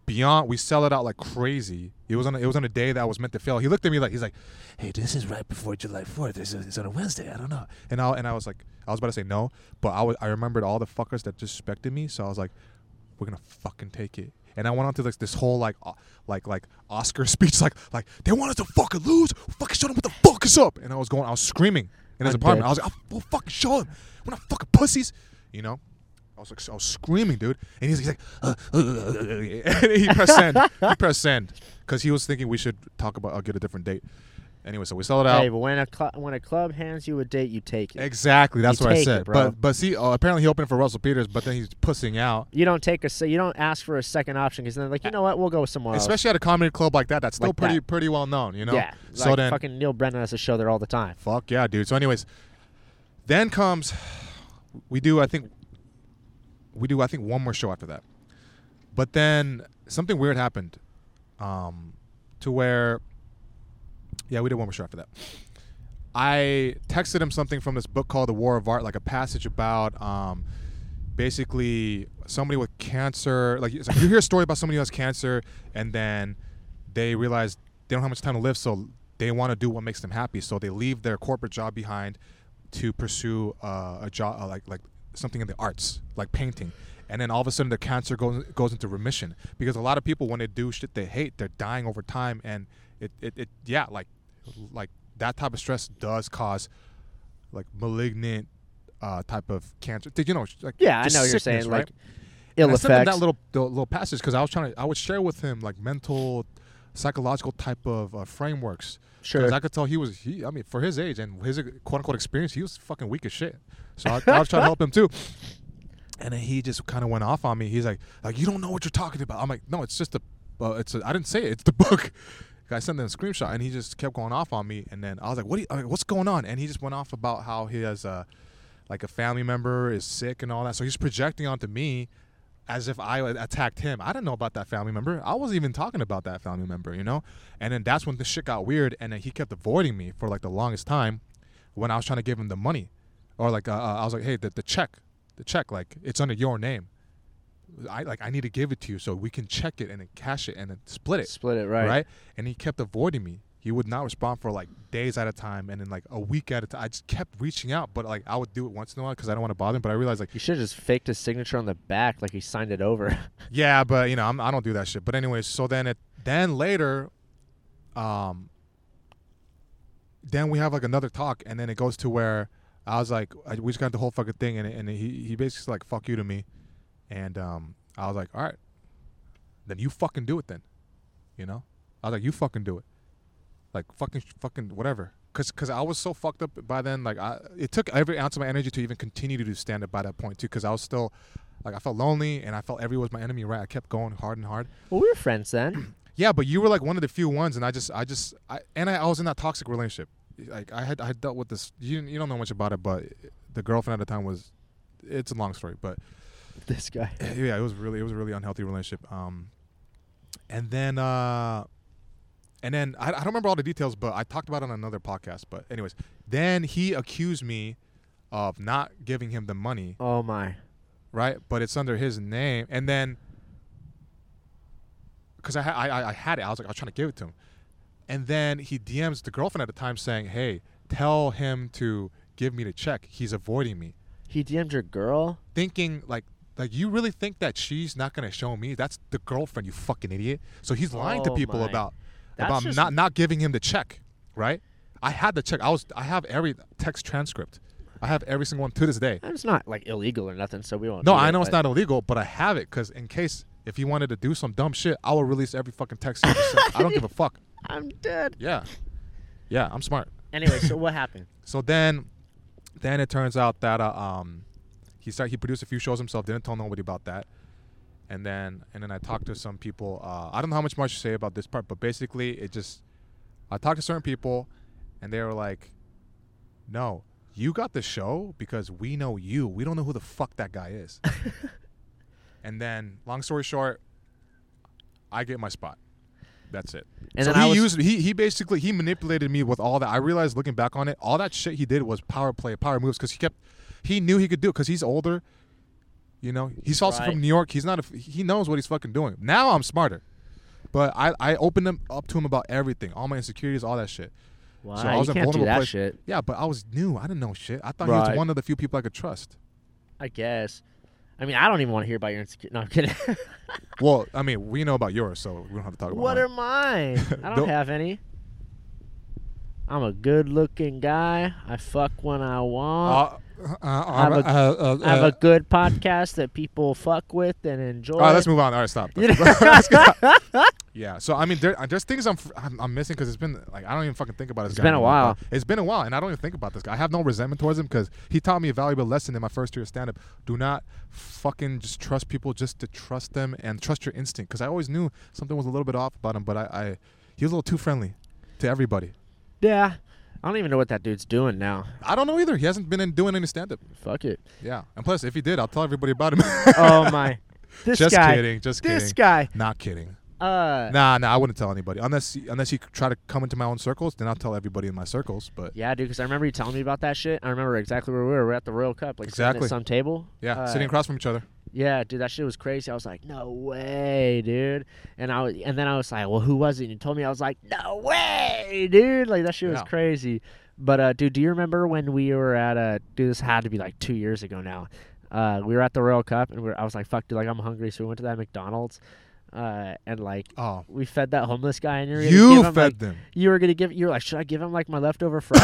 Beyond, we sell it out like crazy. It was on a, it was on a day that I was meant to fail. He looked at me like he's like, Hey, this is right before July Fourth. It's, it's on a Wednesday. I don't know. and I and I was like, I was about to say no, but I was I remembered all the fuckers that disrespected me. So I was like, we're gonna fucking take it. And I went on to like this whole like uh, like like Oscar speech like like they want us to fucking lose. Fucking show them what the fuck is up. And I was going, I was screaming in his I'm apartment. dead. I was like, we'll fucking show them. We're not fucking pussies, you know. I was like, I was screaming, dude. And he's, he's like, uh, uh, uh, uh, uh, and he pressed send. He pressed send because he was thinking we should talk about. I'll get a different date. Anyway, so we sell it out. Hey, but when a cl- when a club hands you a date, you take it. Exactly, that's You what I take it, said. bro. But but see, uh, apparently he opened for Russell Peters, but then he's pussing out. You don't take a se- you don't ask for a second option because then like you know what we'll go somewhere else. Especially at a comedy club like that, that's still Like pretty that. pretty well known, you know. yeah. So like then, fucking Neal Brennan has a show there all the time. fuck yeah, dude. So anyways, then comes, we do I think, we do I think one more show after that, but then something weird happened, um, to where, yeah, we did one more show after that. I texted him something from this book called The War of Art, like a passage about um, basically somebody with cancer. Like, like you hear a story about somebody who has cancer, and then they realize they don't have much time to live, so they want to do what makes them happy. So they leave their corporate job behind to pursue uh, a job, uh, like like something in the arts, like painting. And then all of a sudden, the cancer goes goes into remission because a lot of people, when they do shit they hate, they're dying over time, and it, it, it yeah, like like that type of stress does cause like malignant uh, type of cancer. Did you know? Like, Yeah, I know what you're saying. right? Like ill And I sent him that little the little passage because I was trying to I would share with him like mental, psychological type of uh, frameworks. sure. Because I could tell he was he I mean for his age and his quote unquote experience he was fucking weak as shit. So I, I was trying to help him too. And then he just kind of went off on me. He's like like you don't know what you're talking about. I'm like no, it's just a uh, it's a, I didn't say it. It's the book. I sent him a screenshot and he just kept going off on me. And then I was like, what? You, what's going on? And he just went off about how he has a like a family member is sick and all that. So he's projecting onto me as if I attacked him. I didn't know about that family member. I wasn't even talking about that family member, you know? And then that's when the shit got weird. And then he kept avoiding me for like the longest time when I was trying to give him the money. Or like, uh, uh, I was like, hey, the, the check, the check, like it's under your name. I like, I need to give it to you so we can check it and then cash it and then split it. Split it right. Right. And he kept avoiding me. He would not respond for like days at a time and then like a week at a time. I just kept reaching out, but like I would do it once in a while because I don't want to bother him. But I realized like, You should have just faked his signature on the back like he signed it over. Yeah, but you know, I'm, I don't do that shit. But anyways, so then it then later, um, then we have like another talk, and then it goes to where I was like, I, we just got the whole fucking thing, and and he he basically like fuck you to me, and um, I was like, all right, then you fucking do it then, you know. I was like, you fucking do it, like fucking fucking whatever. cause, cause I was so fucked up by then. Like, I, it took every ounce of my energy to even continue to do stand up by that point too. Cause I was still, like, I felt lonely and I felt everyone was my enemy. Right? I kept going hard and hard. Well, we were friends then. Yeah, but you were like one of the few ones, and I just, I just, I, and I, I was in that toxic relationship. Like, I had, I had dealt with this. You, you don't know much about it, but the girlfriend at the time was. It's a long story, but this guy. yeah, it was really it was a really unhealthy relationship. Um, and then uh, and then I, I don't remember all the details, but I talked about it on another podcast. But anyways, then he accused me of not giving him the money, Oh my. right? But it's under his name, and then because I, ha- I I- I had it, I was like I was trying to give it to him, and then he DMs the girlfriend at the time saying, "Hey, tell him to give me the check. He's avoiding me." He DM'd your girl. thinking like like you really think that she's not gonna show me that's the girlfriend you fucking idiot so he's lying to Oh people my. about That's about just- not not giving him the check right i had the check i was i have every text transcript i have every single one to this day It's not like illegal or nothing, so we won't. no i it, know it's not illegal but i have it because in case if he wanted to do some dumb shit i will release every fucking text i don't give a fuck I'm dead. yeah. Yeah i'm smart. Anyway, so what happened? so then then it turns out that uh, um he started he produced a few shows himself didn't tell nobody about that. And then and then i talked to some people uh, i don't know how much more to say about this part but basically it just i talked to certain people and they were like no you got the show because we know you. We don't know who the fuck that guy is. And then long story short i get my spot that's it And so then he was, used he he basically he manipulated me with all that. I realized looking back on it, all that shit he did was power play, power moves because he kept he knew he could do it because he's older. You know, he's also Right. from New York. He's not a, he knows what he's fucking doing. Now I'm smarter, but I I opened him up to him about everything, all my insecurities, all that shit. Wow, so I was in can't do that place. shit. Yeah, but I was new. I didn't know shit. I thought he was one of the few people I could trust. I guess. I mean, I don't even want to hear about your insecurity. No, I'm kidding. Well, I mean, we know about yours, so we don't have to talk about. what mine. are mine? I don't Don't- have any. I'm a good-looking guy. I fuck when I want. Uh, uh, I have a- uh, uh, I have uh, a good podcast that people fuck with and enjoy. All right, let's move on. All right, stop. You know? Let's go. yeah. So I mean, there, uh, there's things I'm, I'm I'm missing because it's been like I don't even fucking think about this It's guy. It's been a anymore, while. It's been a while, and I don't even think about this guy. I have no resentment towards him because he taught me a valuable lesson in my first year of stand up. Do not fucking just trust people just to trust them and trust your instinct. Because I always knew something was a little bit off about him, but I, I he was a little too friendly to everybody. yeah. I don't even know what that dude's doing now. I don't know either. He hasn't been in doing any stand up. Fuck it. Yeah, and plus, if he did, I'll tell everybody about him. Oh my. This just guy. kidding. Just This kidding. This guy. Not kidding. Uh. Nah, nah, I wouldn't tell anybody unless unless you try to come into my own circles. Then I'll tell everybody in my circles. But Yeah, dude. Because I remember you telling me about that shit. I remember exactly where we were. We are at the Royal Cup, like Exactly. at some table. yeah, Uh, sitting across from each other. Yeah, dude, that shit was crazy. I was like, no way, dude. And I was, and then I was like, well, who was it? And you told me, I was like, no way, dude. Like that shit was Yeah. crazy. But uh, dude, do you remember when we were at a? dude? This had to be like two years ago now. Uh, we were at the Royal Cup, and we were, I was like, fuck, dude, like I'm hungry, so we went to that McDonald's, uh, and like Oh, we fed that homeless guy, and you were you fed like, them. you were gonna give, you were like, should I give him like my leftover fries?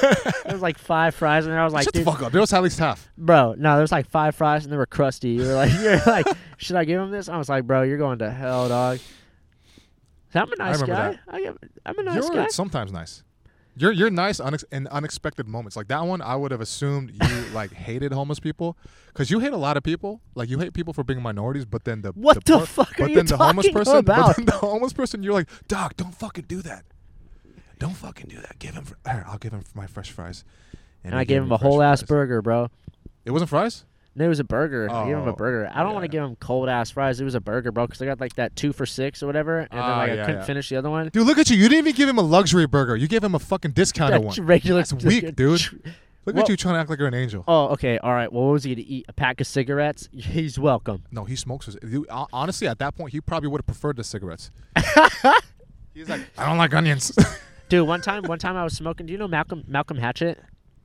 there was like five fries, and I was like, Shut dude, the fuck up. There was at least half. bro, no, there was like five fries and they were crusty. You were like, you're like, should I give him this? I was like, bro, you're going to hell, dog. I'm a nice remember guy. that. I I'm a nice You're guy. sometimes nice. You're you're nice unex- in unexpected moments. Like that one, I would have assumed you like hated homeless people because you hate a lot of people. Like you hate people for being minorities, but then the What the per- fuck are but you then the homeless talking person, about? But then the homeless person, you're like, Doc, don't fucking do that. Don't fucking do that. Give him. Fr- Here, I'll give him my fresh fries. and he I gave him me a whole ass fries. burger, bro. It wasn't fries. No, it was a burger. I gave him a Oh, burger. I don't want to yeah. give him cold ass fries. It was a burger, bro, because I got like that two for six or whatever, and then Ah, like I yeah, couldn't yeah. finish the other one. Dude, look at you. You didn't even give him a luxury burger. You gave him a fucking discounted That one. regular. That's weak, dude. Look Well- at you trying to act like you're an angel. Oh, okay, all right. Well, what was he gonna eat? A pack of cigarettes? He's welcome. No, he smokes. his- you- hon- Honestly, at that point, he probably would have preferred the cigarettes. He's like, I don't like onions. Dude, one time, one time I was smoking. Do you know Malcolm Malcolm Hatchet?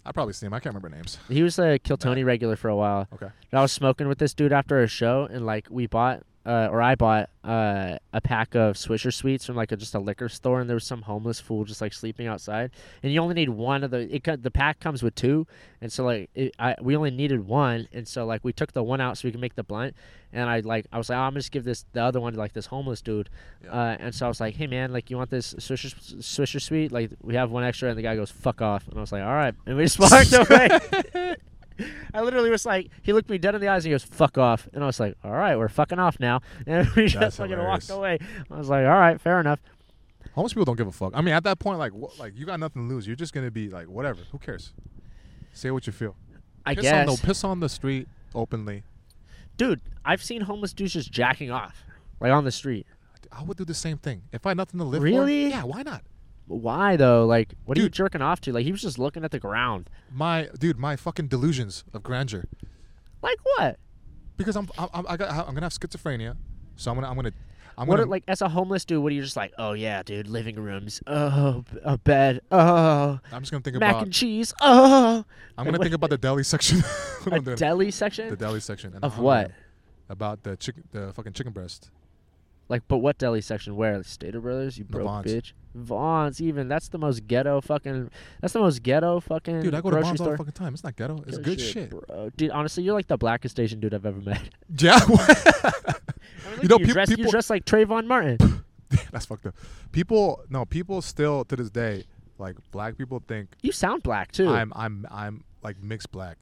I probably see him. I can't remember names. He was a Kill Tony regular for a while. Okay. And I was smoking with this dude after a show, and like we bought uh, or I bought uh, a pack of Swisher Sweets from like a, just a liquor store, and there was some homeless fool just like sleeping outside, and you only need one of the. It the pack comes with two, and so like it, I we only needed one, and so like we took the one out so we could make the blunt, and I like I was like oh, I'm gonna just give this the other one to like this homeless dude, Yeah. uh, and so I was like hey man like you want this Swisher Swisher Sweet? Like we have one extra, and the guy goes fuck off, and I was like all right, and we just walked away. I literally was like, he looked me dead in the eyes and he goes, "Fuck off," and I was like, "All right, we're fucking off now," and we just That's fucking hilarious. walked away. I was like, "All right, fair enough." Homeless people don't give a fuck. I mean, at that point, like, wh- like you got nothing to lose. You're just gonna be like, whatever. Who cares? Say what you feel. I piss guess, On the, piss on the street openly. dude, I've seen homeless dudes just jacking off, like on the street. I would do the same thing if I had nothing to live Really? for. Yeah, why not? Why though? Like, what are you jerking off to? Like, he was just looking at the ground. My dude, my fucking delusions of grandeur. Like what? Because I'm, I'm, I'm, got, I'm gonna have schizophrenia, so I'm gonna, I'm gonna, I'm what gonna. are, like as a homeless dude? What are you just like? Oh yeah, dude, living rooms. Oh, a bed. Oh, I'm just gonna think mac about. Mac and cheese. Oh, I'm gonna think about the deli section. a I'm doing it. deli section the deli section. And of I'm what? gonna- About the chicken, the fucking chicken breast. Like, but what deli section? Where? Like Stater Brothers? You broke Vons. bitch. Vons. Even that's the most ghetto fucking. That's the most ghetto fucking. Dude, I go to Vons all the fucking time. It's not ghetto. It's good shit. bro. Dude, honestly, you're like the blackest Asian dude I've ever met. Yeah. I mean, know, look, you peop- dress, you dress like Trayvon Martin. That's fucked up. People, no, people still to this day, like black people think you sound black too. I'm, I'm, I'm like mixed black.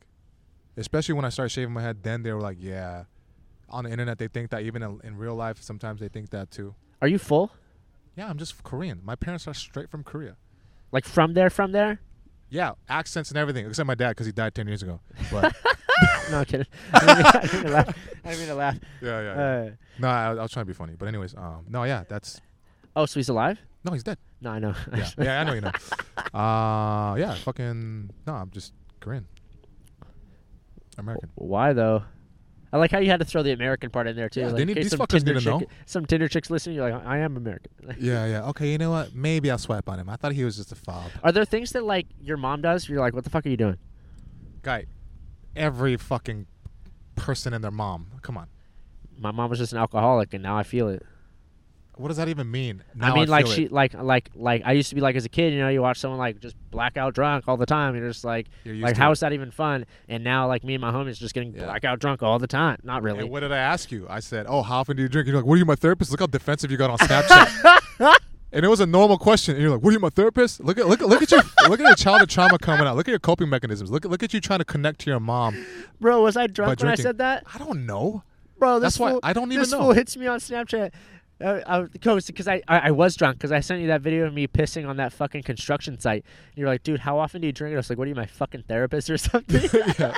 Especially when I started shaving my head, then they were like, yeah. On the internet, they think that even in, in real life, sometimes they think that too. Are you full? Yeah, I'm just Korean. My parents are straight from Korea. Like from there? From there? Yeah, accents and everything, except my dad because he died ten years ago. But no I'm kidding. I didn't mean- I didn't mean to laugh. I didn't mean to laugh. yeah, yeah. yeah. Uh, no, I, I was trying to be funny, but anyways, um, no, yeah, that's oh, so he's alive? no, he's dead. No, I know. Yeah, yeah, I know you know. Uh, yeah, fucking no, I'm just Korean, American. Why though? I like how you had to throw the American part in there too. Yeah, like, they in need- case these some fuckers Tinder need to know. chick- Some Tinder chicks listening, you're like, I am American. Yeah, yeah. Okay, you know what? Maybe I'll swipe on him. I thought he was just a fob. Are there things that like your mom does? You're like, what the fuck are you doing? Guy, every fucking person and their mom. Come on. My mom was just an alcoholic, and now I feel it. What does that even mean? Now I mean, like feel she, it. like, like, like I used to be like as a kid. You know, you watch someone like just blackout drunk all the time. You're just like, You're like, how it. is that even fun? And now, like me and my homies just getting Yeah. blackout drunk all the time. Not really. And what did I ask you? I said, "Oh, how often do you drink?" You're like, "What are you, my therapist?" Look how defensive you got on Snapchat. and it was a normal question. And you're like, "What are you, my therapist?" Look at look at look at your look at your childhood trauma coming out. Look at your coping mechanisms. Look at look at you trying to connect to your mom. Bro, was I drunk when I said that? I don't know. Bro, this That's why I don't even this know. fool hits me on Snapchat. Uh, I, because I, I I was drunk because I sent you that video of me pissing on that fucking construction site. And you're like, dude, how often do you drink? I was like, what are you, my fucking therapist or something? yeah.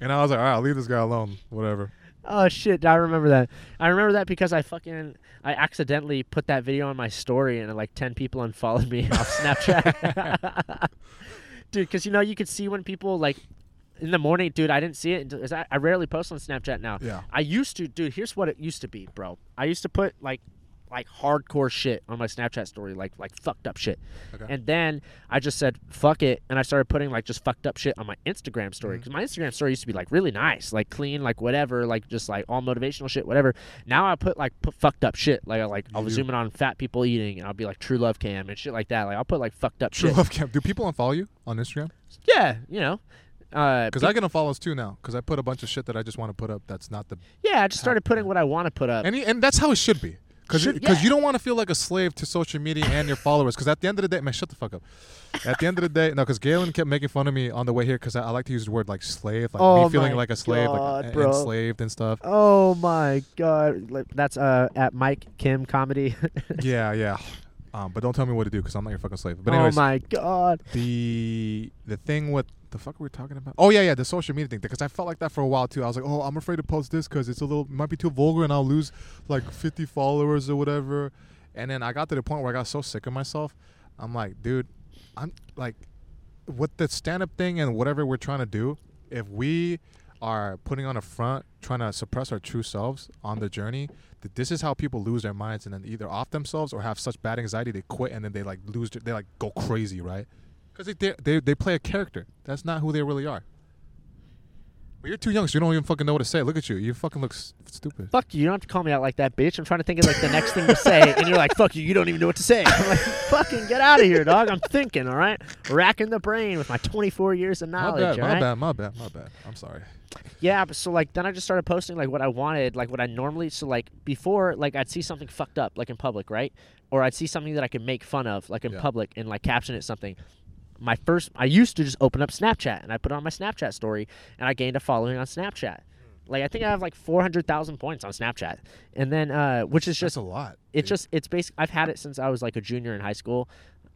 And I was like, "All right, I'll leave this guy alone. Whatever." oh shit, I remember that. I remember that because I fucking I accidentally put that video on my story and like ten people unfollowed me off Snapchat. dude, because you know you could see when people like in the morning, dude. I didn't see it. I, I rarely post on Snapchat now. Yeah. I used to, dude. Here's what it used to be, bro. I used to put like, like hardcore shit on my Snapchat story, like like fucked up shit. Okay. And then I just said fuck it, and I started putting like just fucked up shit on my Instagram story because my Instagram story used to be like really nice, like clean, like whatever, like just like all motivational shit, whatever. Now I put like put fucked up shit, like like I'll zoom in on fat people eating, and I'll be like true love cam and shit like that. Like I'll put like fucked up True shit. love cam. Do people unfollow you on Instagram? Yeah, you know. Uh, Because I get unfollows too now. Because I put a bunch of shit that I just want to put up. That's not the yeah, I just started putting what I want to put up. and he- and that's how it should be. Because yeah. you don't want to feel like a slave to social media and your followers. Because at the end of the day, man, shut the fuck up. At the end of the day, no, because Galen kept making fun of me on the way here because I, I like to use the word like slave, like Oh me feeling like a slave, God, like bro. enslaved and stuff. Oh my god, Like, that's uh at Mike Kim comedy. yeah, yeah. Um, but don't tell me what to do because I'm not your fucking slave. But oh my god. the the thing with the fuck were we talking about? Oh yeah, yeah, the social media thing. Because I felt like that for a while too. I was like, oh, I'm afraid to post this because it's a little might be too vulgar and I'll lose like 50 followers or whatever. And then I got to the point where I got so sick of myself. I'm like, dude, I'm like, with the stand up thing and whatever we're trying to do, if we are putting on a front, trying to suppress our true selves on the journey, that this is how people lose their minds and then either off themselves or have such bad anxiety they quit and then they like lose, their, they like go crazy, right? Because they, they they play a character. That's not who they really are. But you're too young, so you don't even fucking know what to say. Look at you. You fucking look s- stupid. Fuck you. You don't have to call me out like that, bitch. I'm trying to think of like the next thing to say, and you're like, "Fuck you." You don't even know what to say. I'm like, "Fucking get out of here, dog." I'm thinking, all right, racking the brain with my 24 years of My knowledge. bad, all my right? bad, my bad, my bad. I'm sorry. Yeah, but so like then I just started posting like what I wanted, like what I normally so like before like I'd see something fucked up like in public, right? Or I'd see something that I could make fun of like in Yeah. public and like caption it something. My first I used to just open up Snapchat and I put it on my Snapchat story and I gained a following on Snapchat. Like I think I have like 400,000 points on Snapchat. And then uh which is just That's a lot. it's just it's basic I've had it since I was like a junior in high school.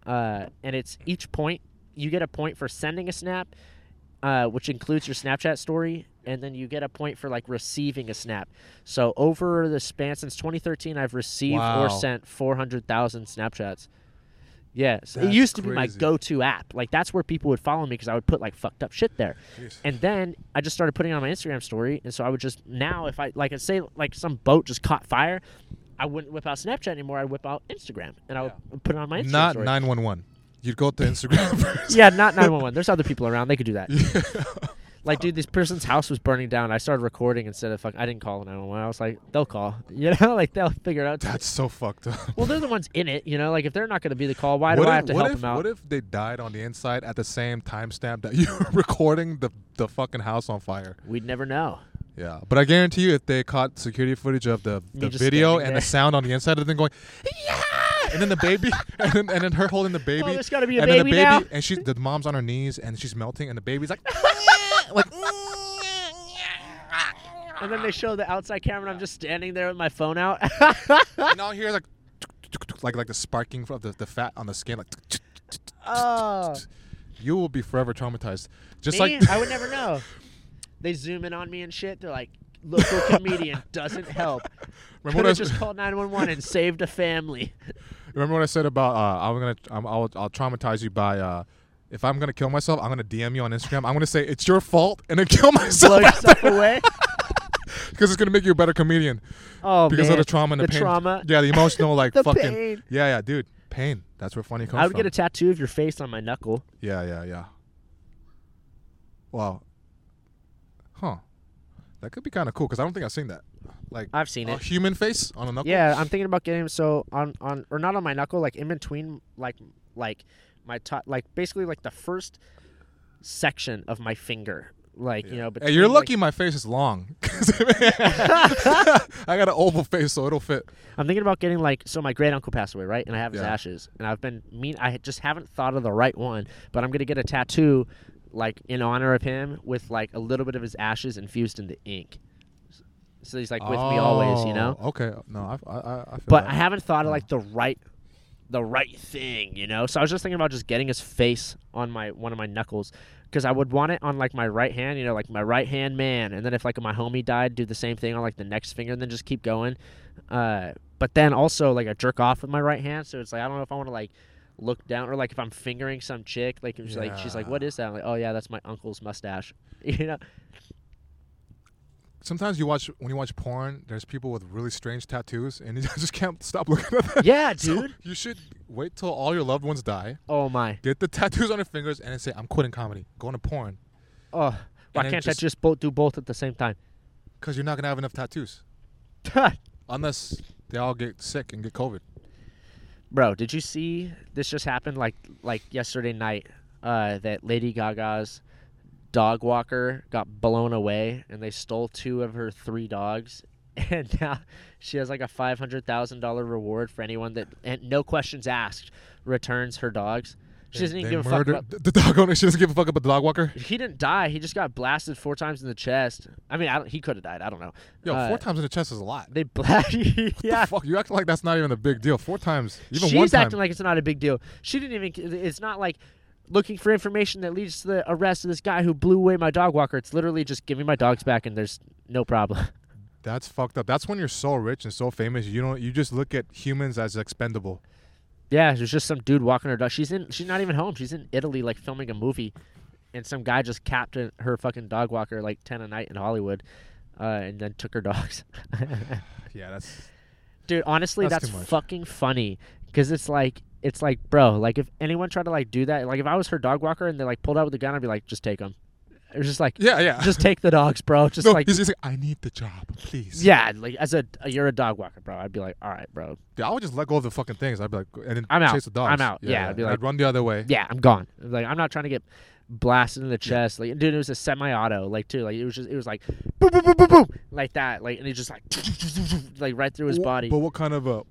Uh and it's each point you get a point for sending a snap uh, which includes your Snapchat story, and then you get a point for like receiving a snap. So over the span since 2013, I've received Wow. or sent 400,000 Snapchats. Yes, it used to be my go-to app. Like that's where people would follow me because I would put like fucked up shit there. Jeez. And then I just started putting it on my Instagram story, and so I would just now if I like I say like some boat just caught fire, I wouldn't whip out Snapchat anymore. I'd whip out Instagram, and I would put it on my Instagram Not story. 911. You'd go to Instagram first. Yeah, not 911. There's other people around. They could do that. Yeah. Like, dude, this person's house was burning down. I started recording instead of fuck. I didn't call 911. I was like, they'll call. You know, like they'll figure it out. That's so fucked up. well, they're the ones in it. You know, like if they're not going to be the call, why do what I have to help if, them out? What if they died on the inside at the same timestamp that you were recording the the fucking house on fire? We'd never know. Yeah, but I guarantee you, if they caught security footage of the, the video and the sound on the inside of the thing going, yeah, and then the baby, and then, and then her holding the oh, baby, Oh, there's got to be a and baby, then the baby, now. and she the mom's on her knees and she's melting, and the baby's like, like, And then they show the outside camera, and I'm just standing there with my phone out. and all here like, like like the sparking of the, the fat on the skin, like, oh, you will be forever traumatized. Just me? like I would never know. They zoom in on me and shit. They're like, local comedian doesn't help. remember Could what I have just called 911 and saved a family. Remember what I said about uh, I'm gonna I'm, I'll I'll traumatize you by uh, if I'm gonna kill myself, I'm gonna DM you on Instagram. I'm gonna say it's your fault and then kill Blow myself yourself away. because it's gonna make you a better comedian Oh because man, of the trauma and the, the pain. trauma. Yeah, the emotional like the fucking pain. yeah yeah dude pain. That's where funny comes from. I would from. get a tattoo of your face on my knuckle. yeah yeah yeah. Wow. Huh. That could be kind of cool because I don't think I've seen that. Like I've seen a it. human face on a knuckle. Yeah, I'm thinking about getting so on on or not on my knuckle, like in between, like like my top, like basically like the first section of my finger, like you Yeah. know. Hey, you're like- lucky my face is long. I got an oval face, so it'll fit. I'm thinking about getting like so my great uncle passed away, right? And I have his Yeah. ashes, and I've been mean. I just haven't thought of the right one, but I'm gonna get a tattoo, like in honor of him, with like a little bit of his ashes infused into ink. So he's like with me always, you know. Oh, Okay. No, I, I, I But that. I haven't thought of like the right, the right thing, you know. So I was just thinking about just getting his face on my one of my knuckles, because I would want it on like my right hand, you know, like my right hand man, and then if like my homie died, do the same thing on like the next finger, and then just keep going. Uh, but then also like I jerk off with my right hand, so it's like I don't know if I want to like look down or like if I'm fingering some chick, like it's like she's like, what is that?" I'm like, "Oh yeah, that's my uncle's mustache," you know. Sometimes you watch when you watch porn. There's people with really strange tattoos, and you just can't stop looking at them. Yeah, So dude. you should wait till all your loved ones die. Oh my. Get the tattoos on your fingers, and then say, "I'm quitting comedy, going to porn," Oh, why can't just- I just both do both at the same time? because you're not gonna have enough tattoos unless they all get sick and get COVID. Bro, did you see this just happened like like yesterday night? Uh, that Lady Gaga's dog walker got blown away, and they stole two of her three dogs, and now she has like a five hundred thousand dollar reward for anyone that and no questions asked returns her dogs. She They- doesn't even give a fuck about. the, dog owner. She doesn't give a fuck about the dog walker. He didn't die. He just got blasted four times in the chest. I mean, I don't, he could have died. I don't know. Yo, Uh, four times in the chest is a lot. They blast. What yeah. the fuck? You act like that's not even a big deal. Four times, even She's one time. acting like it's not a big deal. She didn't even. It's not like looking for information that leads to the arrest of this guy who blew away my dog walker. It's literally just give me my dogs back and there's no problem. That's fucked up. That's when you're so rich and so famous. You don't. You just look at humans as expendable. yeah, there's just some dude walking her dog. She's in. She's not even home. She's in Italy, like filming a movie, and some guy just capped her- fucking dog walker like ten a night in Hollywood, uh, and then took her dogs. Yeah, that's. Dude, honestly, That's that's, fucking funny because it's like it's like, bro, like if anyone tried to like do that, like if I was her dog walker and they like pulled out with a gun, I'd be like, just take them. It was just like, Yeah, yeah. just take the dogs, bro. Just no, like, he's, he's like, I need the job, please. yeah, like as a you're a dog walker, bro. I'd be like, all right, bro. Yeah, I would just let go of the fucking things. I'd be like, and then I'm out. chase the dogs. I'm out. Yeah, I'd be like- I'd run the other way. Yeah, I'm gone. Like I'm not trying to get blasted in the chest. Like, dude, it was a semi-auto. Like, too. Like it was just, it was like, boom, boom, boom, boom, boom, like that. Like, and he just like, like right through his Wh- body. But what kind of a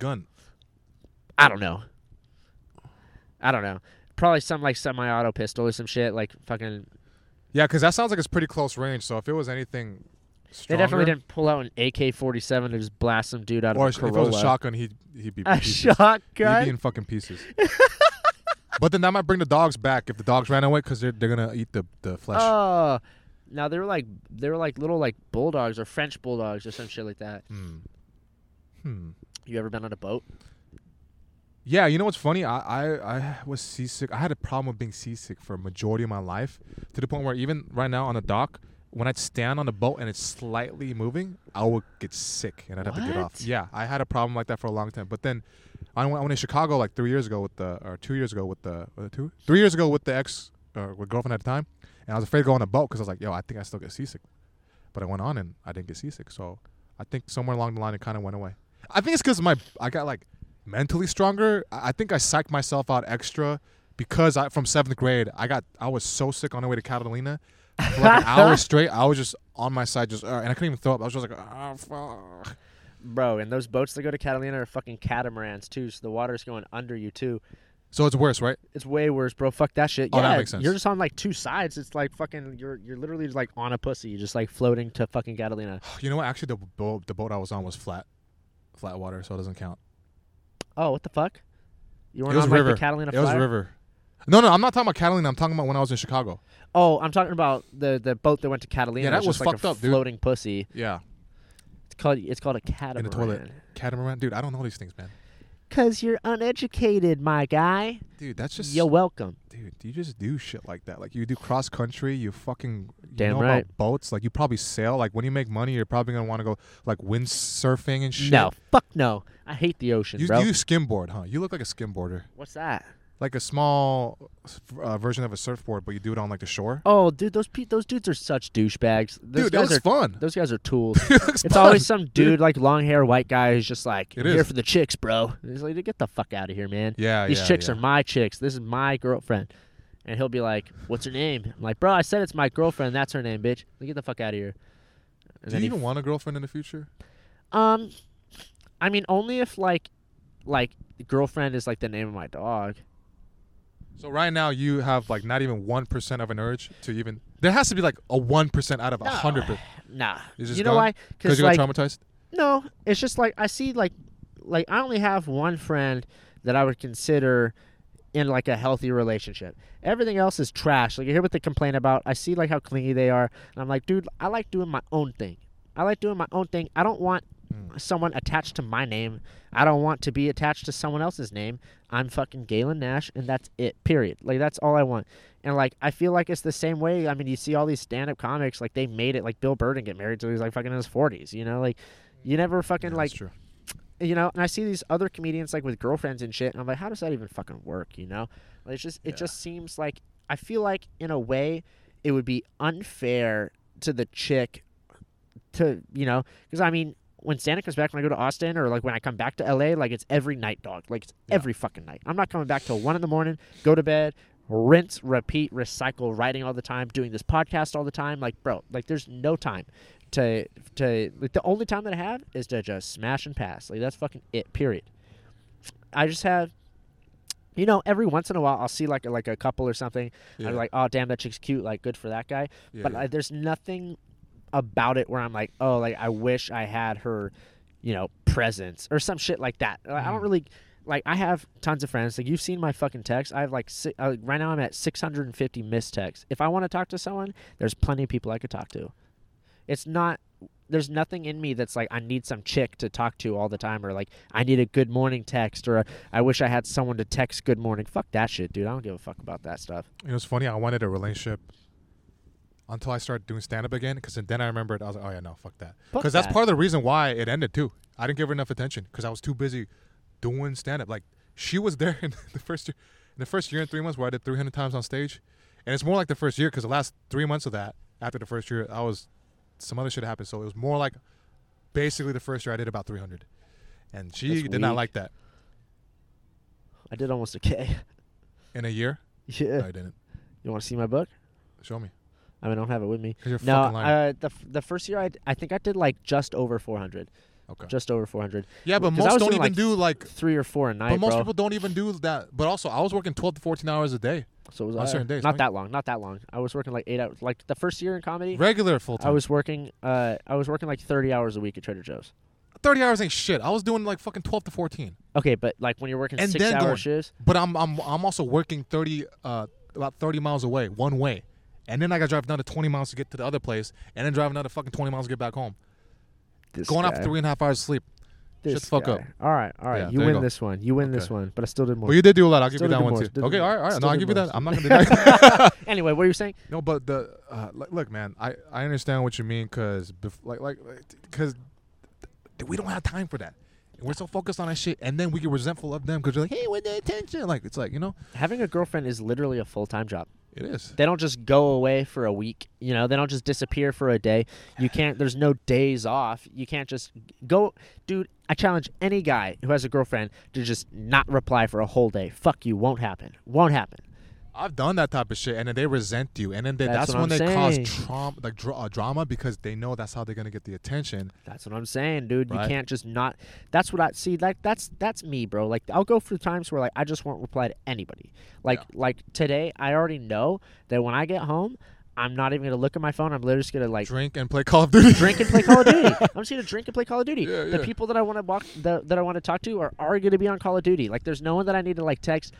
gun? I don't know. I don't know. Probably some like semi-auto pistol or some shit. Like fucking. Yeah, because that sounds like it's pretty close range. So if it was anything, They definitely didn't pull out an AK-47 to just blast some dude out Or of if a it Corolla. was a shotgun, he'd he'd be a pieces. He'd be in fucking pieces. but then that might bring the dogs back if the dogs ran away because they're they're gonna eat the the flesh. Oh, now they were like they were like little like bulldogs or French bulldogs or some shit like that. Hmm. Hmm. You ever been on a boat? Yeah, you know what's funny? I, I I was seasick. I had a problem with being seasick for a majority of my life, to the point where even right now on the dock, when I'd stand on the boat and it's slightly moving, I would get sick and I'd have to get off. What? Yeah, I had a problem like that for a long time. But then I went, I went to Chicago like three years ago with the or two years ago with the two three years ago with the ex or with girlfriend at the time, and I was afraid to go on a boat because I was like, yo, I think I still get seasick. But I went on and I didn't get seasick. So I think somewhere along the line it kind of went away. I think it's because my I got like mentally stronger. I think I psyched myself out extra because I from seventh grade I got I was so sick on the way to Catalina. For like an hour straight, I was just on my side, just uh, and I couldn't even throw up. I was just like, oh, fuck. Bro, and those boats that go to Catalina are fucking catamarans too, so the water's going under you too. So it's worse, right? It's way worse, bro. Fuck that shit. Oh, yeah, that makes sense. You're just on like two sides. It's like fucking. You're you're literally just like on a pussy. You're just like floating to fucking Catalina. You know what? Actually, the boat the boat I was on was flat, flat water, so it doesn't count. Oh, what the fuck? You It weren't was on a like river. the Catalina it was a river. No, no, I'm not talking about Catalina. I'm talking about when I was in Chicago. Oh, I'm talking about the the boat that went to Catalina. Yeah, that It's was just like fucked a up, dude. floating pussy. Yeah, It's called it's called a catamaran. in the toilet. Catamaran, dude. I don't know these things, man. Cause you're uneducated, my guy. Dude, that's just You're welcome. dude. Do you just do shit like that. Like you do cross country. You fucking you Damn know right. about boats. Like you probably sail. Like when you make money, you're probably gonna want to go like windsurfing and shit. No, fuck no. I hate the ocean, You, bro. you skimboard, huh? You look like a skimboarder, What's that? Like a small uh, version of a surfboard, but you do it on like the shore. Oh, dude, those pe- those dudes are such douchebags. Those dude, that guys looks are fun. those guys are tools. It It's fun. always some dude like long hair white guy who's just like It here is. for the chicks, bro. And he's like, get the fuck out of here, man. Yeah, These yeah, chicks yeah. are my chicks. This is my girlfriend. And he'll be like, "What's her name?" I'm like, "Bro, I said it's my girlfriend. That's her name, bitch. Like, get the fuck out of here." And Do you even want a girlfriend in the future? Um, I mean, only if like, like girlfriend is like the name of my dog. So right now you have like not even one percent of an urge to even. There has to be like a one percent out of a hundred percent. Nah, you know gone? why? Because you like, traumatized. no, it's just like I see like, like I only have one friend that I would consider in like a healthy relationship. Everything else is trash. Like you hear what they complain about. I see like how clingy they are, and I'm like, dude, I like doing my own thing. I like doing my own thing. I don't want Mm. someone attached to my name. I don't want to be attached to someone else's name. I'm fucking Galen Nash, and that's it. Period. Like that's all I want. And like I feel like it's the same way. I mean, you see all these stand-up comics, like they made it. Like Bill Burr didn't get married till he was like fucking in his 40s. You know, like you never fucking Yeah, like true. you know. And I see these other comedians like with girlfriends and shit, and I'm like, how does that even fucking work? You know, like, it's just it Yeah. just seems like I feel like in a way it would be unfair to the chick to you know because I mean when Santa comes back when I go to Austin or like when I come back to LA like it's every night dog. Like it's Yeah. every fucking night. I'm not coming back till one in the morning go to bed rinse repeat recycle writing all the time doing this podcast all the time. Like bro like there's no time to to like the only time that I have is to just smash and pass. Like that's fucking it period. I just have you know every once in a while I'll see like a, like a couple or something. Yeah. I'm like oh damn that chick's cute like good for that guy. Yeah, but yeah. I, there's nothing about it where I'm like, oh, like I wish I had her, you know, presence or some shit like that. Like, I don't Mhm. really like. I have tons of friends. Like you've seen my fucking text. I have like si- uh, right now I'm at 650 missed texts. If I want to talk to someone, there's plenty of people I could talk to. It's not. There's nothing in me that's like I need some chick to talk to all the time, or like I need a good morning text, or I wish I had someone to text good morning. Fuck that shit, dude. I don't give a fuck about that stuff. You know, it's funny. I wanted a relationship until I started doing stand up again. Because then I remembered, I was like, oh, yeah, no, fuck that. Because that's that. part of the reason why it ended, too. I didn't give her enough attention because I was too busy doing stand up. Like, she was there in the first year, in the first year and three months where I did 300 times on stage. and it's more like the first year because the last three months of that after the first year, I was some other shit happened, so it was more like basically the first year I did about 300, and she That's did not like that I did almost a K. in a year. yeah. I didn't. You want to see my book? Show me I mean, I don't have it with me. you're No, uh, the f- the first year I d- I think I did like just over 400, okay. just over 400, Yeah, but 'cause I most was don't doing, even like, do like. three or four a night, But most bro. people don't even do that. But also, I was working 12 to 14 hours a day, so it was on I. certain days, Not that long, not that long. I was working like eight hours. Like the first year in comedy, regular full I time. was working. Uh, I was working like 30 hours a week at Trader Joe's. 30 hours ain't shit. I was doing like fucking 12 to 14. Okay, but like when you're working And six then hour going- shifts, But I'm I'm I'm also working 30 uh about 30 miles away one way, and then I got to drive another 20 miles to get to the other place, and then drive another fucking 20 miles to get back home. this Going guy, off three and a half hours of sleep. this shut the fuck up. All right, all right. Yeah, you win this one. You win this one. But I still did more. Well, you did do a lot. I'll give Still you that one more, too. still Okay, all right, all right. still No, I'll did give you that. I'm not gonna deny. it. anyway, what were you saying? no, but the uh, look, man, I I understand what you mean because like like because we don't have time for that. We're so focused on that shit, and then we get resentful of them because you're like, hey, with the attention, like it's like you know, Having a girlfriend is literally a full time job. It is. They don't just go away for a week. You know, they don't just disappear for a day. You can't. There's no days off. You can't just go, dude. I challenge any guy who has a girlfriend to just not reply for a whole day. Fuck you. Won't happen. Won't happen. I've done that type of shit, and then they resent you, and then they, That's that's, when I'm they saying. cause trauma, like dra- uh, drama, because they know that's how they're gonna get the attention. That's what I'm saying, dude. You can't just not. That's what I see. Like that's that's me, bro. Like I'll go through times where like I just won't reply to anybody. Like Yeah. like today, I already know that when I get home, I'm not even gonna look at my phone. I'm literally just gonna like Drink and play Call of Duty. drink and play Call of Duty. I'm just gonna drink and play Call of Duty. Yeah, The yeah. people that I want to walk, that, that I want to talk to, are are gonna be on Call of Duty. Like, there's no one that I need to like text.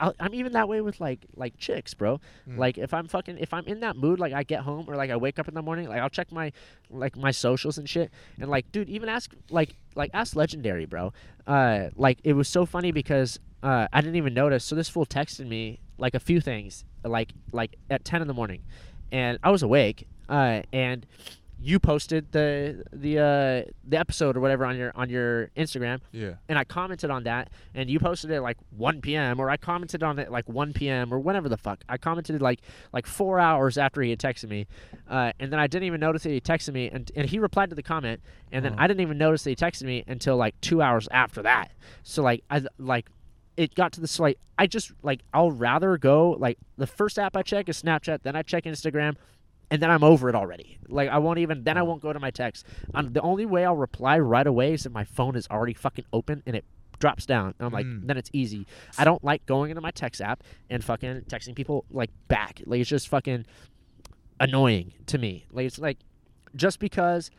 I'll- I'm even that way with like like chicks, bro. Mm. Like if I'm fucking if I'm in that mood, like I get home or like I wake up in the morning, like I'll check my like my socials and shit, and like dude, even ask like like ask legendary, bro. Uh, like it was so funny because uh I didn't even notice. So this fool texted me like a few things, like like at ten in the morning, and I was awake. Uh, and you posted the the uh the episode or whatever on your on your Instagram yeah, and I commented on that, and you posted it like 1 p.m. or I commented on it like 1 p.m. or whenever the fuck. I commented like like four hours after he had texted me, uh, and then I didn't even notice that he texted me, and and he replied to the comment, and then Oh. I didn't even notice that he texted me until like two hours after that. So like I like. It got to this like I just like I'll rather go like the first app I check is Snapchat, then I check Instagram, and then I'm over it already. Like I won't even then I won't go to my text. Um, the only way I'll reply right away is if my phone is already fucking open and it drops down. And I'm like, Mm. then it's easy. I don't like going into my text app and fucking texting people like back. Like it's just fucking annoying to me. Like it's like just because.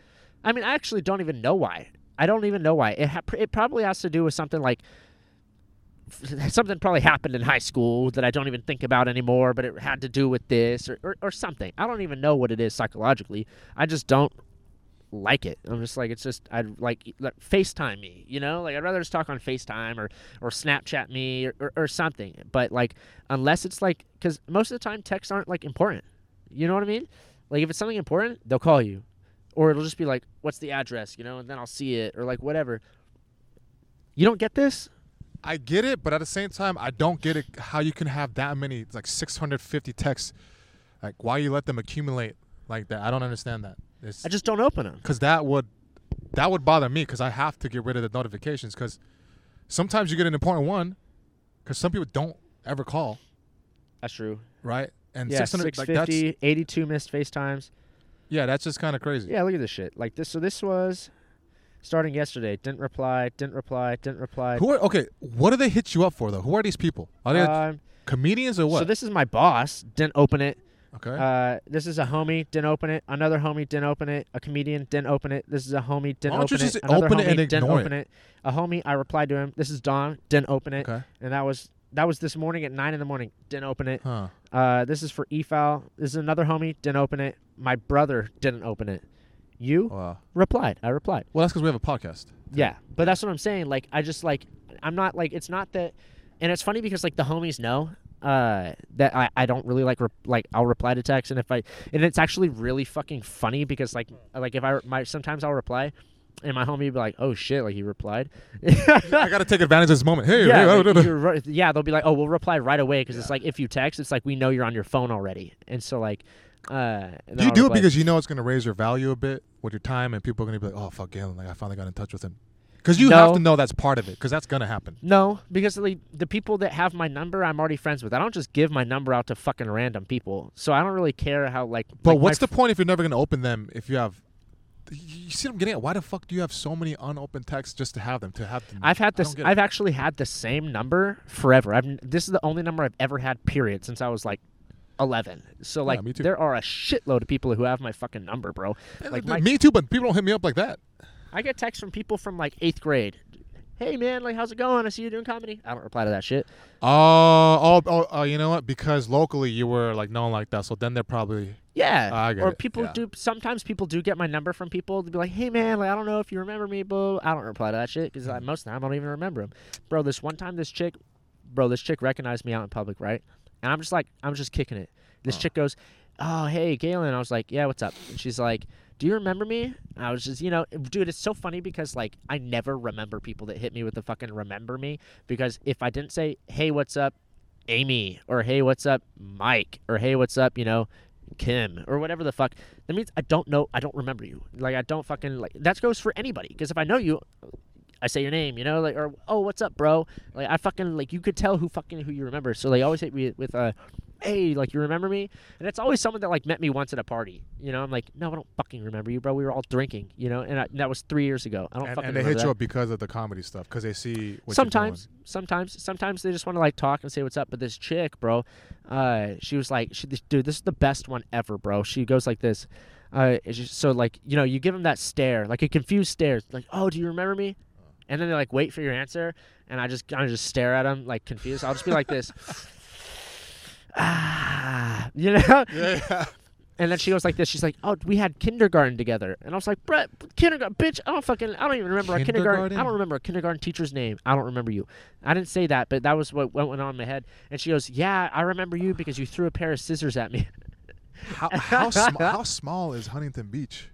I mean, I actually don't even know why. I don't even know why. It ha- it probably has to do with something like something probably happened in high school that I don't even think about anymore, but it had to do with this or, or, or something. I don't even know what it is psychologically. I just don't like it. I'm just like it's just I'd like, like FaceTime me, you know? Like I'd rather just talk on FaceTime or or Snapchat me or, or, or something. But like unless it's like cuz most of the time texts aren't like important. You know what I mean? Like if it's something important, they'll call you. Or it'll just be like, "What's the address?" you know, and then I'll see it or like whatever. You don't get this? I get it, but at the same time, I don't get it how you can have that many, like 650 texts. Like, why you let them accumulate like that? I don't understand that. I just don't open them. because that would that would bother me because I have to get rid of the notifications because sometimes you get an important one because some people don't ever call, That's true. right? And Yeah, 600 like that's 82 missed FaceTimes. yeah, that's just kind of crazy. Yeah, look at this shit. Like this. So this was starting yesterday. Didn't reply. Didn't reply. Didn't reply. Who are okay? What do they hit you up for though? Who are these people? Are they Um, comedians or what? so this is my boss. Didn't open it. okay. Uh, this is a homie. Didn't open it. Another homie. Didn't open it. A comedian. Didn't open it. This is a homie. Didn't Why don't you open just it. Another open it homie, and didn't ignore open it. A homie. I replied to him. This is Don. Didn't open it. okay. And that was that was this morning at nine in the morning. Didn't open it. Huh. Uh, this is for eFile. This is another homie. Didn't open it. My brother didn't open it. You Wow. replied. I replied. Well, that's because we have a podcast. Yeah, but that's what I'm saying. Like, I just like, I'm not like, it's not that, and it's funny because like the homies know uh that I, I don't really like rep- like I'll reply to text and if I and it's actually really fucking funny because like like if I my sometimes I'll reply and my homie be like, "Oh shit!" Like he replied. I got to take advantage of this moment. Hey, yeah, hey, like, oh, oh, oh. you're right- yeah, they'll be like, "Oh, we'll reply right away," because it's like if you text, it's like we know you're on your phone already, and so like, uh, you do it because you know it's going to raise your value a bit with your time, and people are going to be like, "Oh fuck, Galen! Like I finally got in touch with him." Because you have to know that's part of it. Because that's going to happen. No, because like, the people that have my number, I'm already friends with. I don't just give my number out to fucking random people. So I don't really care how like. But like, what's the f- point if you're never going to open them? If you have, you see what I'm getting at? Why the fuck do you have so many unopened texts just to have them? To have them? I've had this. get it. I've actually had the same number forever. I've. This is the only number I've ever had. Period. Since I was like. 11 so like too. there are a shitload of people who have my fucking number bro eh, like my me too, but people don't hit me up like that. I get texts from people from like eighth grade. Hey man, like how's it going? I see you doing comedy. I don't reply to that shit. Oh, oh, oh, oh, you know what? Because locally you were like known like that, so then they're probably Yeah. Ah, get or people yeah. do. Sometimes people do get my number from people to be like, "Hey man, like I don't know if you remember me, but I don't reply to that shit because Mm-hmm. most of the time I don't even remember them." Bro, this one time, this chick, bro, this chick recognized me out in public, right? And I'm just like, I'm just kicking it. This Oh. chick goes, "Oh hey, Galen." I was like, "Yeah, what's up?" And she's like. Do you remember me? And I was just, you know, dude, it's so funny because like I never remember people that hit me with the fucking remember me because if I didn't say, "Hey, what's up, Amy?" or "Hey, what's up, Mike?" or "Hey, what's up, you know, Kim?" or whatever the fuck, that means I don't know, I don't remember you. Like I don't fucking like that goes for anybody because if I know you, I say your name, you know, like or oh, what's up, bro? Like I fucking like you could tell who fucking who you remember. So they always hit me with uh hey, like you remember me? And it's always someone that like met me once at a party. You know, I'm like, no, I don't fucking remember you, bro. We were all drinking, you know, and, I, and that was three years ago. I don't and, fucking and they hit that. you up because of the comedy stuff because they see what sometimes sometimes sometimes they just want to like talk and say what's up but this chick bro uh she was like she, this, dude this is the best one ever bro she goes like this uh it's just, so like you know you give them that stare like a confused stare like oh do you remember me and then they like wait for your answer and i just kind of just stare at them like confused i'll just be like this ah you know Yeah, yeah. and then she goes like this. She's like, "Oh, we had kindergarten together." And I was like, "Brett, kindergarten, bitch! I don't fucking, I don't even remember a kindergarten. I don't remember a kindergarten teacher's name. I don't remember you. I didn't say that, but that was what what went on in my head." And she goes, "Yeah, I remember you because you threw a pair of scissors at me." How how, sm- how small is Huntington Beach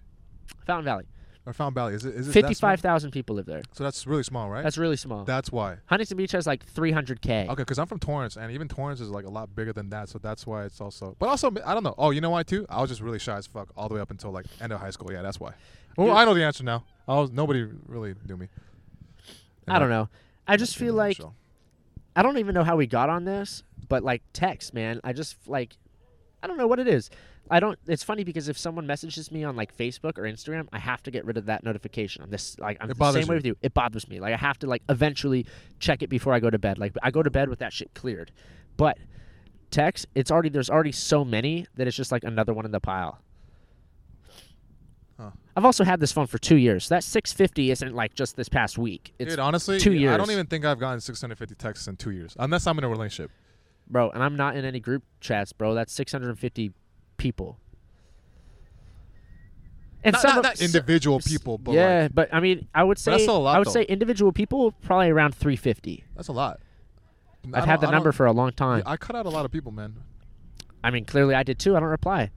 Fountain Valley, or Fountain Valley? Is it is it fifty-five thousand people live there. So that's really small, right? That's really small. that's why. Huntington Beach has like three hundred k. Okay, because I'm from Torrance, and even Torrance is like a lot bigger than that, so that's why it's also. But also, I don't know. Oh, you know why too? I was just really shy as fuck all the way up until like end of high school. Yeah, that's why. Well, Dude. I know the answer now. I was nobody really knew me. I don't know. I just feel like. I don't even know how we got on this, but like text, man. I just like I don't know what it is. I don't it's funny because if someone messages me on like Facebook or Instagram, I have to get rid of that notification. I'm this like I'm It the same way with you. It bothers me. Like I have to like eventually check it before I go to bed. Like I go to bed with that shit cleared. But text, it's already there's already so many that it's just like another one in the pile. Huh. I've also had this phone for two years. That 650 isn't like just this past week. It's Dude, honestly, two years. I don't even think I've gotten 650 texts in two years, unless I'm in a relationship. Bro, and I'm not in any group chats, bro. That's 650 people. And Not, some not, of- not individual s- people, but yeah, like, but I mean, I would say that's a lot, I would though. say individual people probably around 350. that's a lot. I I've had the number for a long time. I cut out a lot of people, man. I mean, clearly I did too. I don't reply,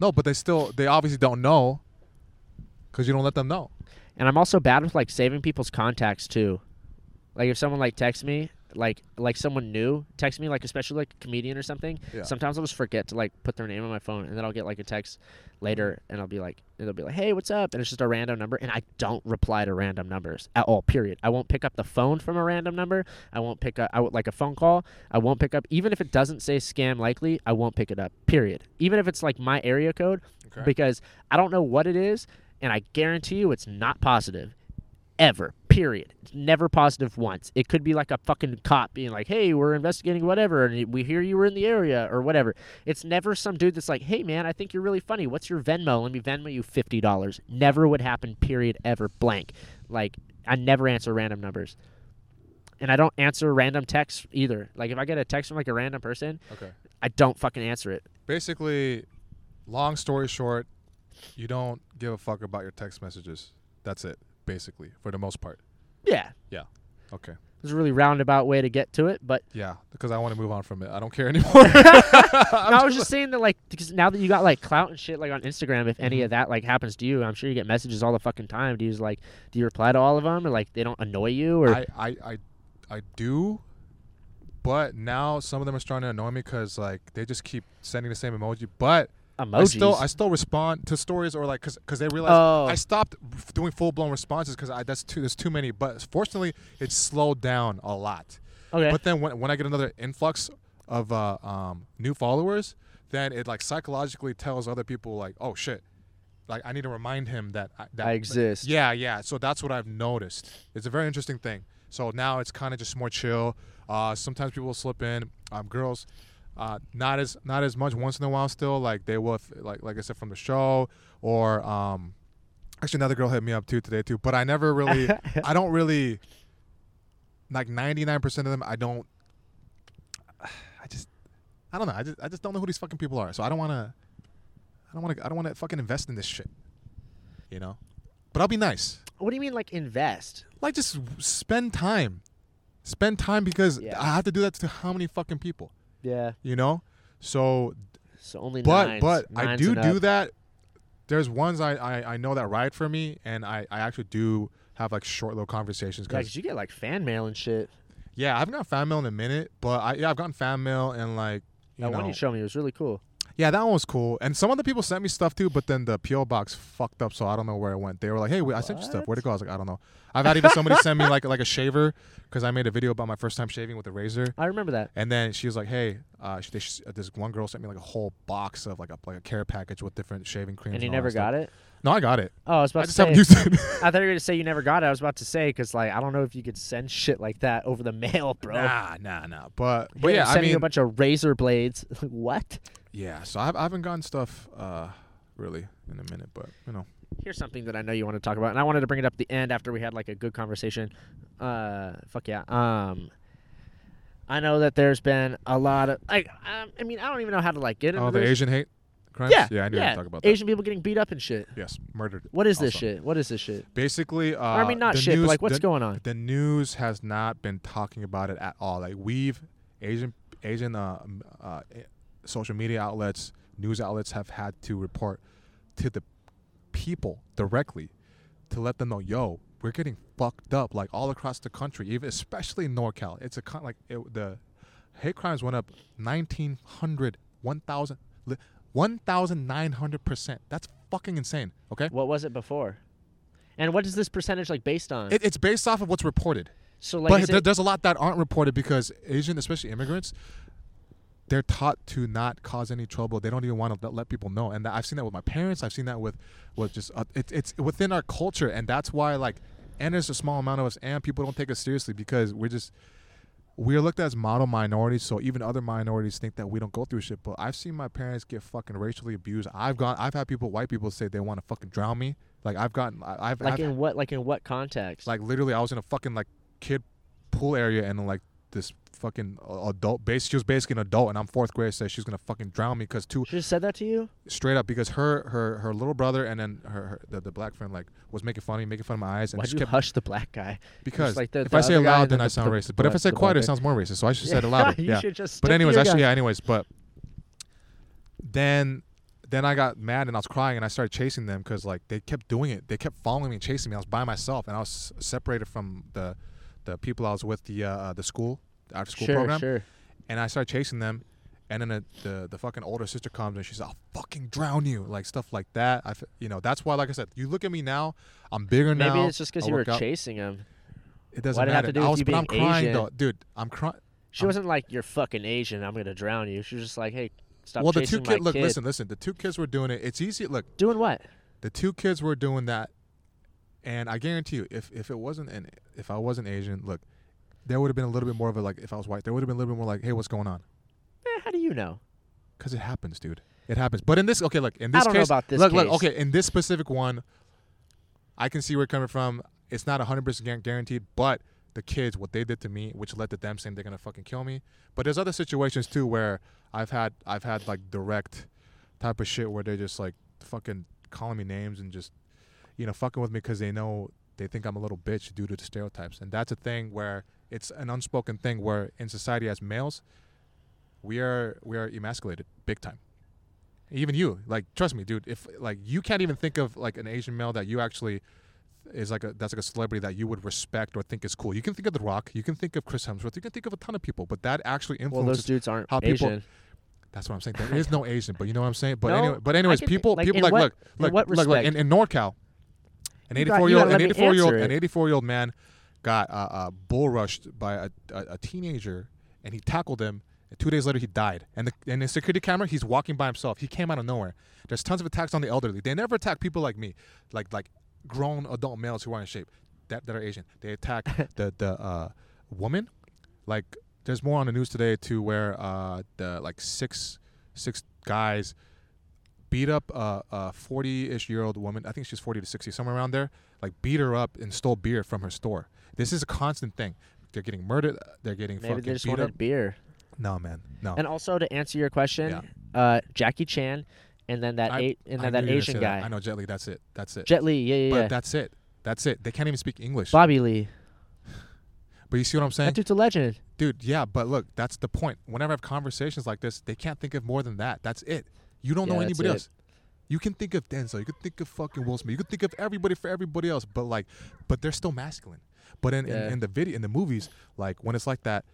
No, but they still, they obviously don't know, because you don't let them know. and I'm also bad with like saving people's contacts too. Like if someone like texts me, like like someone new text me, like especially like a comedian or something. Yeah. Sometimes I'll just forget to like put their name on my phone, and then I'll get like a text later, mm-hmm. and I'll be like, they'll be like, "Hey, what's up?" And it's just a random number, and I don't reply to random numbers at all. Period. I won't pick up the phone from a random number. I won't pick up. I would like a phone call. I won't pick up, even if it doesn't say scam likely. I won't pick it up. Period. Even if it's like my area code, Okay. because I don't know what it is, and I guarantee you it's not positive. Ever. Period. It's never positive once. It could be like a fucking cop being like, hey, we're investigating whatever, and we hear you were in the area, or whatever. It's never some dude that's like, hey, man, I think you're really funny. What's your Venmo? Let me Venmo you $50. Never would happen, period, ever. Blank. Like, I never answer random numbers. And I don't answer random texts either. Like, if I get a text from like a random person, okay. I don't fucking answer it. Basically, long story short, you don't give a fuck about your text messages. That's it, basically, for the most part. Yeah. Yeah. Okay. It was a really roundabout way to get to it, but Yeah, because I want to move on from it. I don't care anymore. no, I was just saying that like because now that you got like clout and shit like on Instagram, if any Mhm. of that like happens to you, I'm sure you get messages all the fucking time. Do you just, like do you reply to all of them or like they don't annoy you or I, I, I, I do, but now some of them are starting to annoy me because like they just keep sending the same emoji. But emojis? I still, I still respond to stories or like because because they realize Oh. I stopped doing full blown responses because I that's too there's too many. But fortunately, it's slowed down a lot. okay. But then when when I get another influx of uh, um, new followers, then it like psychologically tells other people like, oh shit, like I need to remind him that I, that I exist. yeah, yeah. So that's what I've noticed. It's a very interesting thing. So now it's kind of just more chill. Uh, sometimes people will slip in. Um, girls, uh, not as not as much once in a while. Still, like they will, if, like like I said from the show, or um, actually another girl hit me up too today too. But I never really, I don't really, like ninety nine percent of them. I don't. I just, I don't know. I just I just don't know who these fucking people are. So I don't want to. I don't want to. I don't want to fucking invest in this shit. You know. But I'll be nice what do you mean like invest? like just spend time spend time because Yeah. i have to do that to how many fucking people Yeah. you know so So only but nines, but i do do up. that there's ones I, I i know that ride for me and i i actually do have like short little conversations Yeah, because because you get like fan mail and shit. yeah, i haven't gotten fan mail in a minute but i yeah i've gotten fan mail and like you That know one you showed me it was really cool. Yeah that one was cool and some other people sent me stuff too but then the po box fucked up so i don't know where it went they were like hey wait, i sent you stuff where'd it go i was like i don't know i've had even somebody send me like like a shaver because i made a video about my first time shaving with a razor I remember that. And then she was like, "Hey, uh, she, she, this one girl sent me like a whole box of like a like a care package with different shaving creams." And you all never stuff. got it? No, I got it. Oh, I was about I to say. haven't used it. I thought you were going to say you never got it. I was about to say because like I don't know if you could send shit like that over the mail, bro. Nah, nah, nah. But but yeah, I sending you mean, a bunch of razor blades. what? Yeah. So I've, I haven't gotten stuff uh really in a minute, but you know, Here's something that I know you want to talk about, and I wanted to bring it up at the end after we had like a good conversation. Uh, fuck yeah. Um, I know that there's been a lot of like, um, I mean, I don't even know how to like get into oh the this. Asian hate crimes. Yeah, yeah, I knew yeah. talk about that. Asian people getting beat up and shit. Yes, murdered. What is this Also. shit? What is this shit? Basically, uh, Or, I mean, not shit, news, but like, what's the, going on? The news has not been talking about it at all. Like we've Asian Asian uh, uh, social media outlets, news outlets have had to report to the people directly to let them know, yo, we're getting fucked up like all across the country, even especially in NorCal. It's a con- like it, the hate crimes went up 1900 1000 1900%. That's fucking insane, okay? What was it before? And what is this percentage like based on? It, it's based off of what's reported. so like, but there, there's a lot that aren't reported because Asian, especially immigrants, they're taught to not cause any trouble. They don't even want to let people know. And I've seen that with my parents. I've seen that with, with just uh, it, it's within our culture, and that's why like, and there's a small amount of us, and people don't take us seriously because we're just we're looked at as model minorities. So even other minorities think that we don't go through shit. But I've seen my parents get fucking racially abused. I've gone. I've had people, white people, say they want to fucking drown me. Like I've gotten. I've like I've, in what like in what context? like literally, I was in a fucking like kid pool area, and like this fucking uh, adult base. She was basically an adult, and I'm fourth grade. Says she's gonna fucking drown me because two she just said that to you. straight up because her her her little brother and then her, her the, the black friend like was making fun of me, making fun of my eyes, and Why'd just you kept hush the black guy? because like the- if the I say it loud, then then I sound the- racist. But if I say the quieter, it sounds more racist. So I should say it louder. you yeah. should just. But anyways, actually, yeah. Anyways, but then then I got mad and I was crying and I started chasing them because like they kept doing it. They kept following me and chasing me. I was by myself and I was separated from the the people I was with the uh, the school the after school sure, program. sure. And I started chasing them. And then the, the the fucking older sister comes and she's like, "I'll fucking drown you," like stuff like that. I, you know, that's why, like I said, you look at me now. I'm bigger Maybe now. Maybe it's just because you were out. chasing him. It doesn't Why'd it have to do I with was, but I'm crying Asian? though, dude. I'm crying. She Um, wasn't like you're fucking Asian. I'm gonna drown you. She was just like, hey, stop well, the two kids. Look, kid. listen, listen. The two kids were doing it. It's easy. Look, Doing what? the two kids were doing that, and I guarantee you, if if it wasn't an if I wasn't Asian, look, there would have been a little bit more of a like. If I was white, there would have been a little bit more like, hey, what's going on? Eh, how do you know? Because it happens, dude. It happens. But in this, okay, look, in I this don't know case, about this look, look, case. okay, in this specific one, I can see where you're coming from. It's not 100 percent guaranteed, but the kids, what they did to me, which led to them saying they're gonna fucking kill me. But there's other situations too where I've had I've had like direct type of shit where they're just like fucking calling me names and just you know fucking with me because they know they think I'm a little bitch due to the stereotypes, and that's a thing where it's an unspoken thing where in society as males, we are we are emasculated big time. Even you, like, trust me, dude. If like you can't even think of like an Asian male that you actually is like a that's like a celebrity that you would respect or think is cool. You can think of The Rock, you can think of Chris Hemsworth, you can think of a ton of people, but that actually influences Well, influences. those dudes aren't how people- Asian. that's what I'm saying. There is no Asian, but you know what I'm saying. But No, anyway, but anyways, can think- people like, people like what- look in look look look in, in NorCal, an 84 year old, an 84 year old an 84 year old man got uh, uh, bull rushed by a, a, a teenager and he tackled him. And two days later, he died. And the and the security camera, he's walking by himself. He came out of nowhere. There's tons of attacks on the elderly. They never attack people like me, like like grown adult males who are in shape that, that are Asian. They attack the the uh, woman. Like there's more on the news today too, where uh, the like six six guys beat up a, a 40-ish year old woman. I think she's 40 to 60, somewhere around there. Like beat her up and stole beer from her store. This is a constant thing. They're getting murdered. They're getting Maybe fucking they just beat wanted up. beer. No, man, no. And also to answer your question, Yeah. uh, Jackie Chan, and then that I- eight, and then that Asian guy, that. I know Jet Li. That's it. That's it. Jet Li. Yeah, yeah, but yeah. that's it. That's it. They can't even speak English. Bobby Lee. But you see what I'm saying, That dude's a legend. dude? Yeah, but look, that's the point. Whenever I have conversations like this, they can't think of more than that. That's it. You don't Yeah, know anybody else. You can think of Denzel. You can think of fucking Will Smith. You can think of everybody for everybody else. But like, but they're still masculine. But in, Yeah. in, in the video, in the movies, like when it's like that,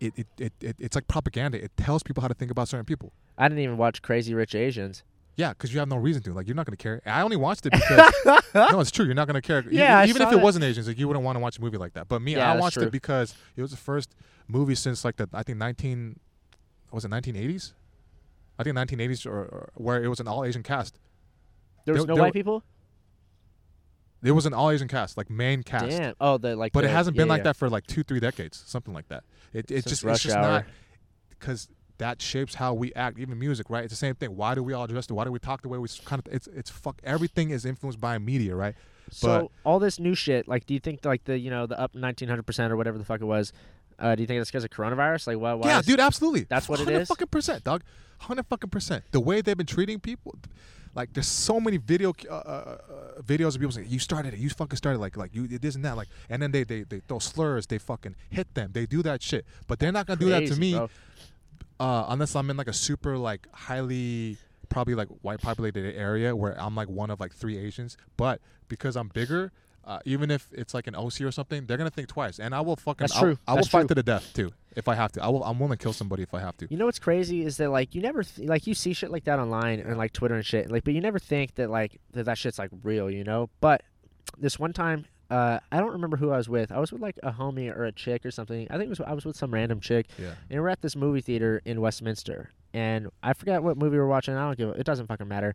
it, it, it, it it's like propaganda. It tells people how to think about certain people. I didn't even watch Crazy Rich Asians. Yeah, because you have no reason to. Like, you're not gonna care. I only watched it because no, it's true. You're not gonna care. Yeah, even if it that. wasn't Asians, like you wouldn't want to watch a movie like that. But me, Yeah, I watched true. it because it was the first movie since like the I think 19 was it 1980s? I think 1980s or, or where it was an all Asian cast. There was There- no there white were- people. It was an all Asian cast, like main cast. Damn. Oh, the like. But it hasn't yeah, been like that for like two, three decades, something like that. It it Since just it's just Hour. not because that shapes how we act, even music, right? It's the same thing. Why do we all dress? the- Why do we talk the way we kind of? It's it's fuck. Everything is influenced by media, right? So all this new shit, like, do you think like the you know the up nineteen hundred percent or whatever the fuck it was? Uh, do you think it's because of coronavirus? Like, why? why yeah, is- dude, absolutely. That's what it is. Hundred fucking percent, dog. Hundred fucking percent. The way they've been treating people, like there's so many video uh, uh, uh, videos of people saying you started it, you fucking started like like you this and that, like, and then they they they throw slurs, they fucking hit them, they do that shit, but they're not gonna do that to me uh, unless I'm in like a super like highly probably like white populated area where I'm like one of like three Asians, but because I'm bigger. Uh, even if it's like an OC or something, they're gonna think twice, and I will fucking. That's I- true. I, will That's fight true. to the death too, if I have to. I will. I'm willing to kill somebody if I have to. You know what's crazy is that like you never th- like you see shit like that online and like Twitter and shit like, but you never think that like that that shit's like real, you know. But this one time, uh, I don't remember who I was with. I was with like a homie or a chick or something. I think it was I was with some random chick, Yeah. and we're at this movie theater in Westminster, and I forgot what movie we were watching. I don't give. a- It doesn't fucking matter.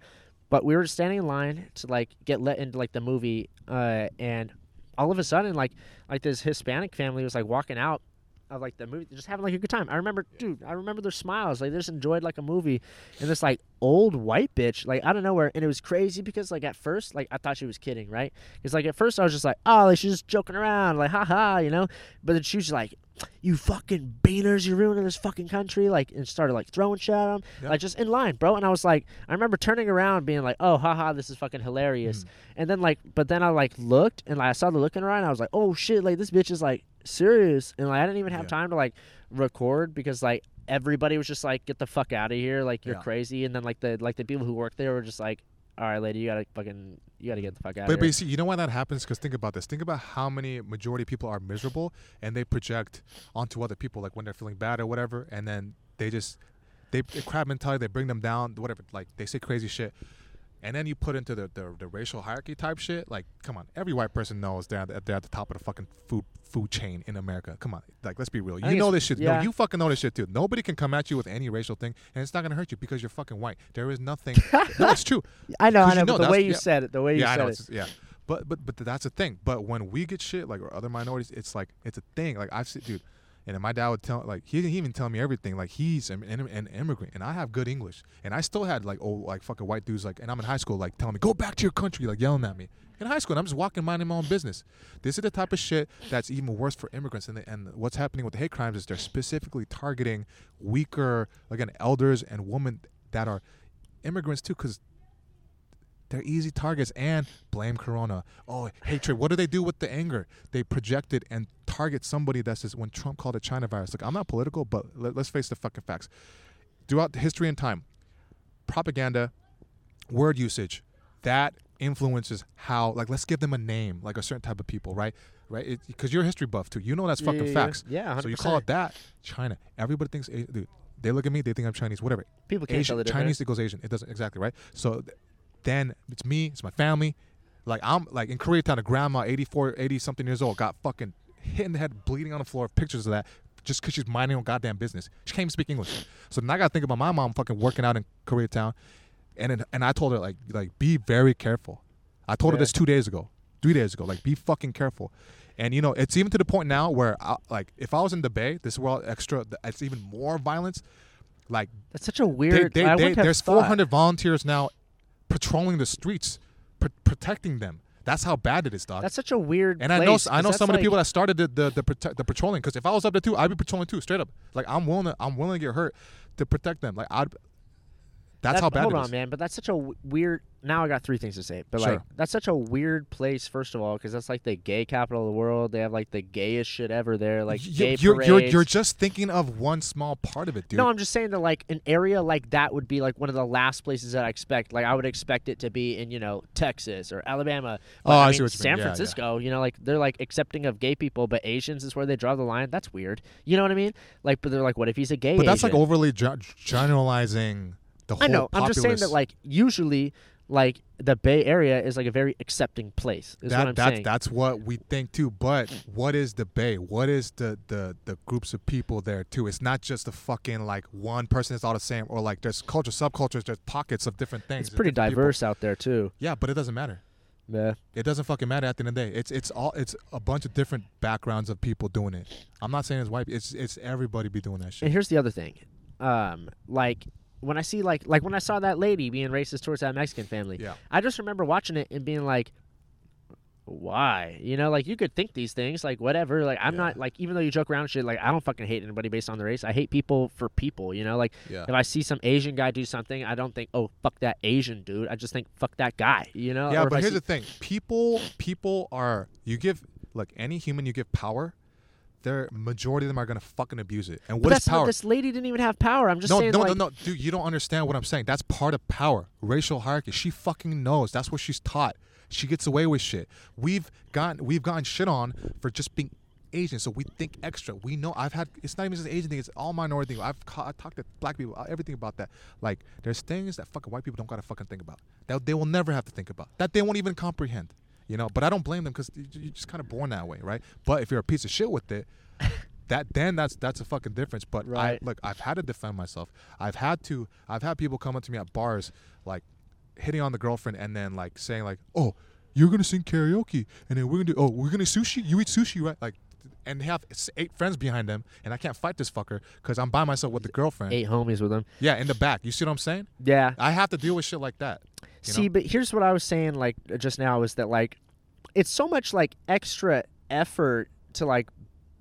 But we were standing in line to like get let into like the movie, uh, and all of a sudden, like like this Hispanic family was like walking out of like the movie, just having like a good time. I remember, dude, I remember their smiles. Like they just enjoyed like a movie, and this like old white bitch, like out of nowhere, and it was crazy because like at first, like I thought she was kidding, right? Because like at first I was just like, oh, like she's just joking around, like haha, you know. But then she was like, you fucking beaners, you're ruining this fucking country, like, and started like throwing shit at them, Yeah. like just in line, bro. And I was like, I remember turning around, being like, oh, haha, this is fucking hilarious. Mm. And then like, but then I like looked and like I saw the look in her eye, and I was like, oh shit, like this bitch is like serious, and like I didn't even have Yeah. time to like record because like everybody was just like, get the fuck out of here, like you're Yeah. crazy, and then like the like the people who work there were just like, all right, lady, you gotta fucking, you gotta get the fuck out But, of but you see, you know why that happens? Because think about this. Think about how many majority people are miserable and they project onto other people, like when they're feeling bad or whatever, and then they just they, they crab mentality. They bring them down, whatever. Like they say crazy shit, and then you put into the, the, the racial hierarchy type shit. Like, come on, every white person knows they're at, the- they're at the top of the fucking food food chain in America. Come on, like let's be real. You know this shit. yeah. No, you fucking know this shit too. Nobody can come at you with any racial thing, and it's not gonna hurt you because you're fucking white. There is nothing. no, it's true. I know, I know, you but know the way you yeah. said it, the way you yeah, said it, yeah, but but but that's the thing. But when we get shit like or other minorities, it's like it's a thing. Like I've seen, dude. And then my dad would tell, like, he didn't even tell me everything. Like, he's an, an, an immigrant, and I have good English, and I still had like old, like fucking white dudes, like, and I'm in high school, like, telling me, go back to your country, like, yelling at me in high school. And I'm just walking, minding my own business. This is the type of shit that's even worse for immigrants. And, the, and what's happening with the hate crimes is they're specifically targeting weaker, again, elders and women that are immigrants too, because they're easy targets and blame corona oh hatred what do they do with the anger they project it and target somebody that's just when Trump called it China virus. Look, I'm not political, but let, let's face the fucking facts. Throughout the history and time, propaganda, word usage, that influences how. Like, let's give them a name, like a certain type of people, right? Right? Because you're a history buff too. You know that's fucking Yeah, facts. Yeah, So you call it that China. Everybody thinks, eh, dude. They look at me, they think I'm Chinese, whatever. People can't Asian, tell the difference. Chinese equals Asian. It doesn't exactly right. So then it's me, it's my family. Like I'm like in Koreatown, a grandma, 84, 80 something years old, got fucking hit in the head, bleeding on the floor. Pictures of that, just because she's minding her goddamn business. She can't even speak English. So now I gotta think about my mom fucking working out in Koreatown, and then, and I told her like like be very careful. I told her this two days ago, three days ago. Like be fucking careful. And you know, it's even to the point now where, I, like, if I was in the Bay, this world extra, it's even more violence. Like That's such a weird. they, I they, there's thought. 400 volunteers now patrolling the streets, pr- protecting them. That's how bad it is, dog. That's such a weird. and I know place, I know some of the people that started the the, the, prote- the patrolling. Because if I was up there too, I'd be patrolling too, straight up. Like I'm willing to I'm willing to get hurt to protect them. Like I'd. That's that- how bad Hold it on, is. man. But that's such a weird. Now I got three things to say. But like, that's such a weird place. First of all, because that's like the gay capital of the world. They have like the gayest shit ever there. Like Y- gay you're, you're you're just thinking of one small part of it, dude. No, I'm just saying that like an area like that would be like one of the last places that I expect. Like I would expect it to be in you know Texas or Alabama. But, Oh, I mean, see what you mean. San Yeah, yeah. Francisco. You know, like they're like accepting of gay people, but Asians is where they draw the line. That's weird. You know what I mean? Like, but they're like, what if he's a gay? but that's like overly ge- generalizing the whole. I know. I'm just saying that like usually like the Bay Area is like a very accepting place. Is that, what I'm that's saying. that's what we think too. But what is the Bay? What is the the the groups of people there too? It's not just the fucking like one person is all the same, or like there's culture, subcultures, there's pockets of different things. it's pretty different people. diverse out there too. Yeah, but it doesn't matter. Yeah. It doesn't fucking matter at the end of the day. It's it's all it's a bunch of different backgrounds of people doing it. I'm not saying it's white. It's it's everybody be doing that shit. And here's the other thing, um, like when I see like like when I saw that lady being racist towards that Mexican family, Yeah. I just remember watching it and being like, why? You know, like you could think these things, like whatever. Like I'm Yeah. not like even though you joke around shit, like I don't fucking hate anybody based on the race. I hate people for people. You know, like Yeah. if I see some Asian guy do something, I don't think, oh fuck that Asian dude. I just think fuck that guy. You know? Yeah, Or but here's see- the thing: people, people are you give like any human you give power, their majority of them are gonna fucking abuse it. And what is not- power? this lady didn't even have power. I'm just no, saying, no, like, no, no, dude, you don't understand what I'm saying. That's part of power, racial hierarchy. She fucking knows. That's what she's taught. She gets away with shit. We've gotten, we've gotten shit on for just being Asian, so we think extra. We know. I've had. It's not even just an Asian thing. It's all minority thing. I've ca- I talked to black people. uh, Everything about that. Like, there's things that fucking white people don't gotta fucking think about. That they will never have to think about. That they won't even comprehend. You know. But I don't blame them because you're just kind of born that way, right? But if you're a piece of shit with it, that then that's that's a fucking difference. But Right. I look, I've had to defend myself. I've had to. I've had people come up to me at bars, like hitting on the girlfriend, and then like saying like, "Oh, you're gonna sing karaoke, and then we're gonna do. Oh, we're gonna sushi. You eat sushi, right? Like." And they have eight friends behind them, and I can't fight this fucker because I'm by myself with the girlfriend. eight homies with them. Yeah, in the back. You see what I'm saying? Yeah. I have to deal with shit like that. See, know? but here's what I was saying like uh, just now is that like it's so much like extra effort to like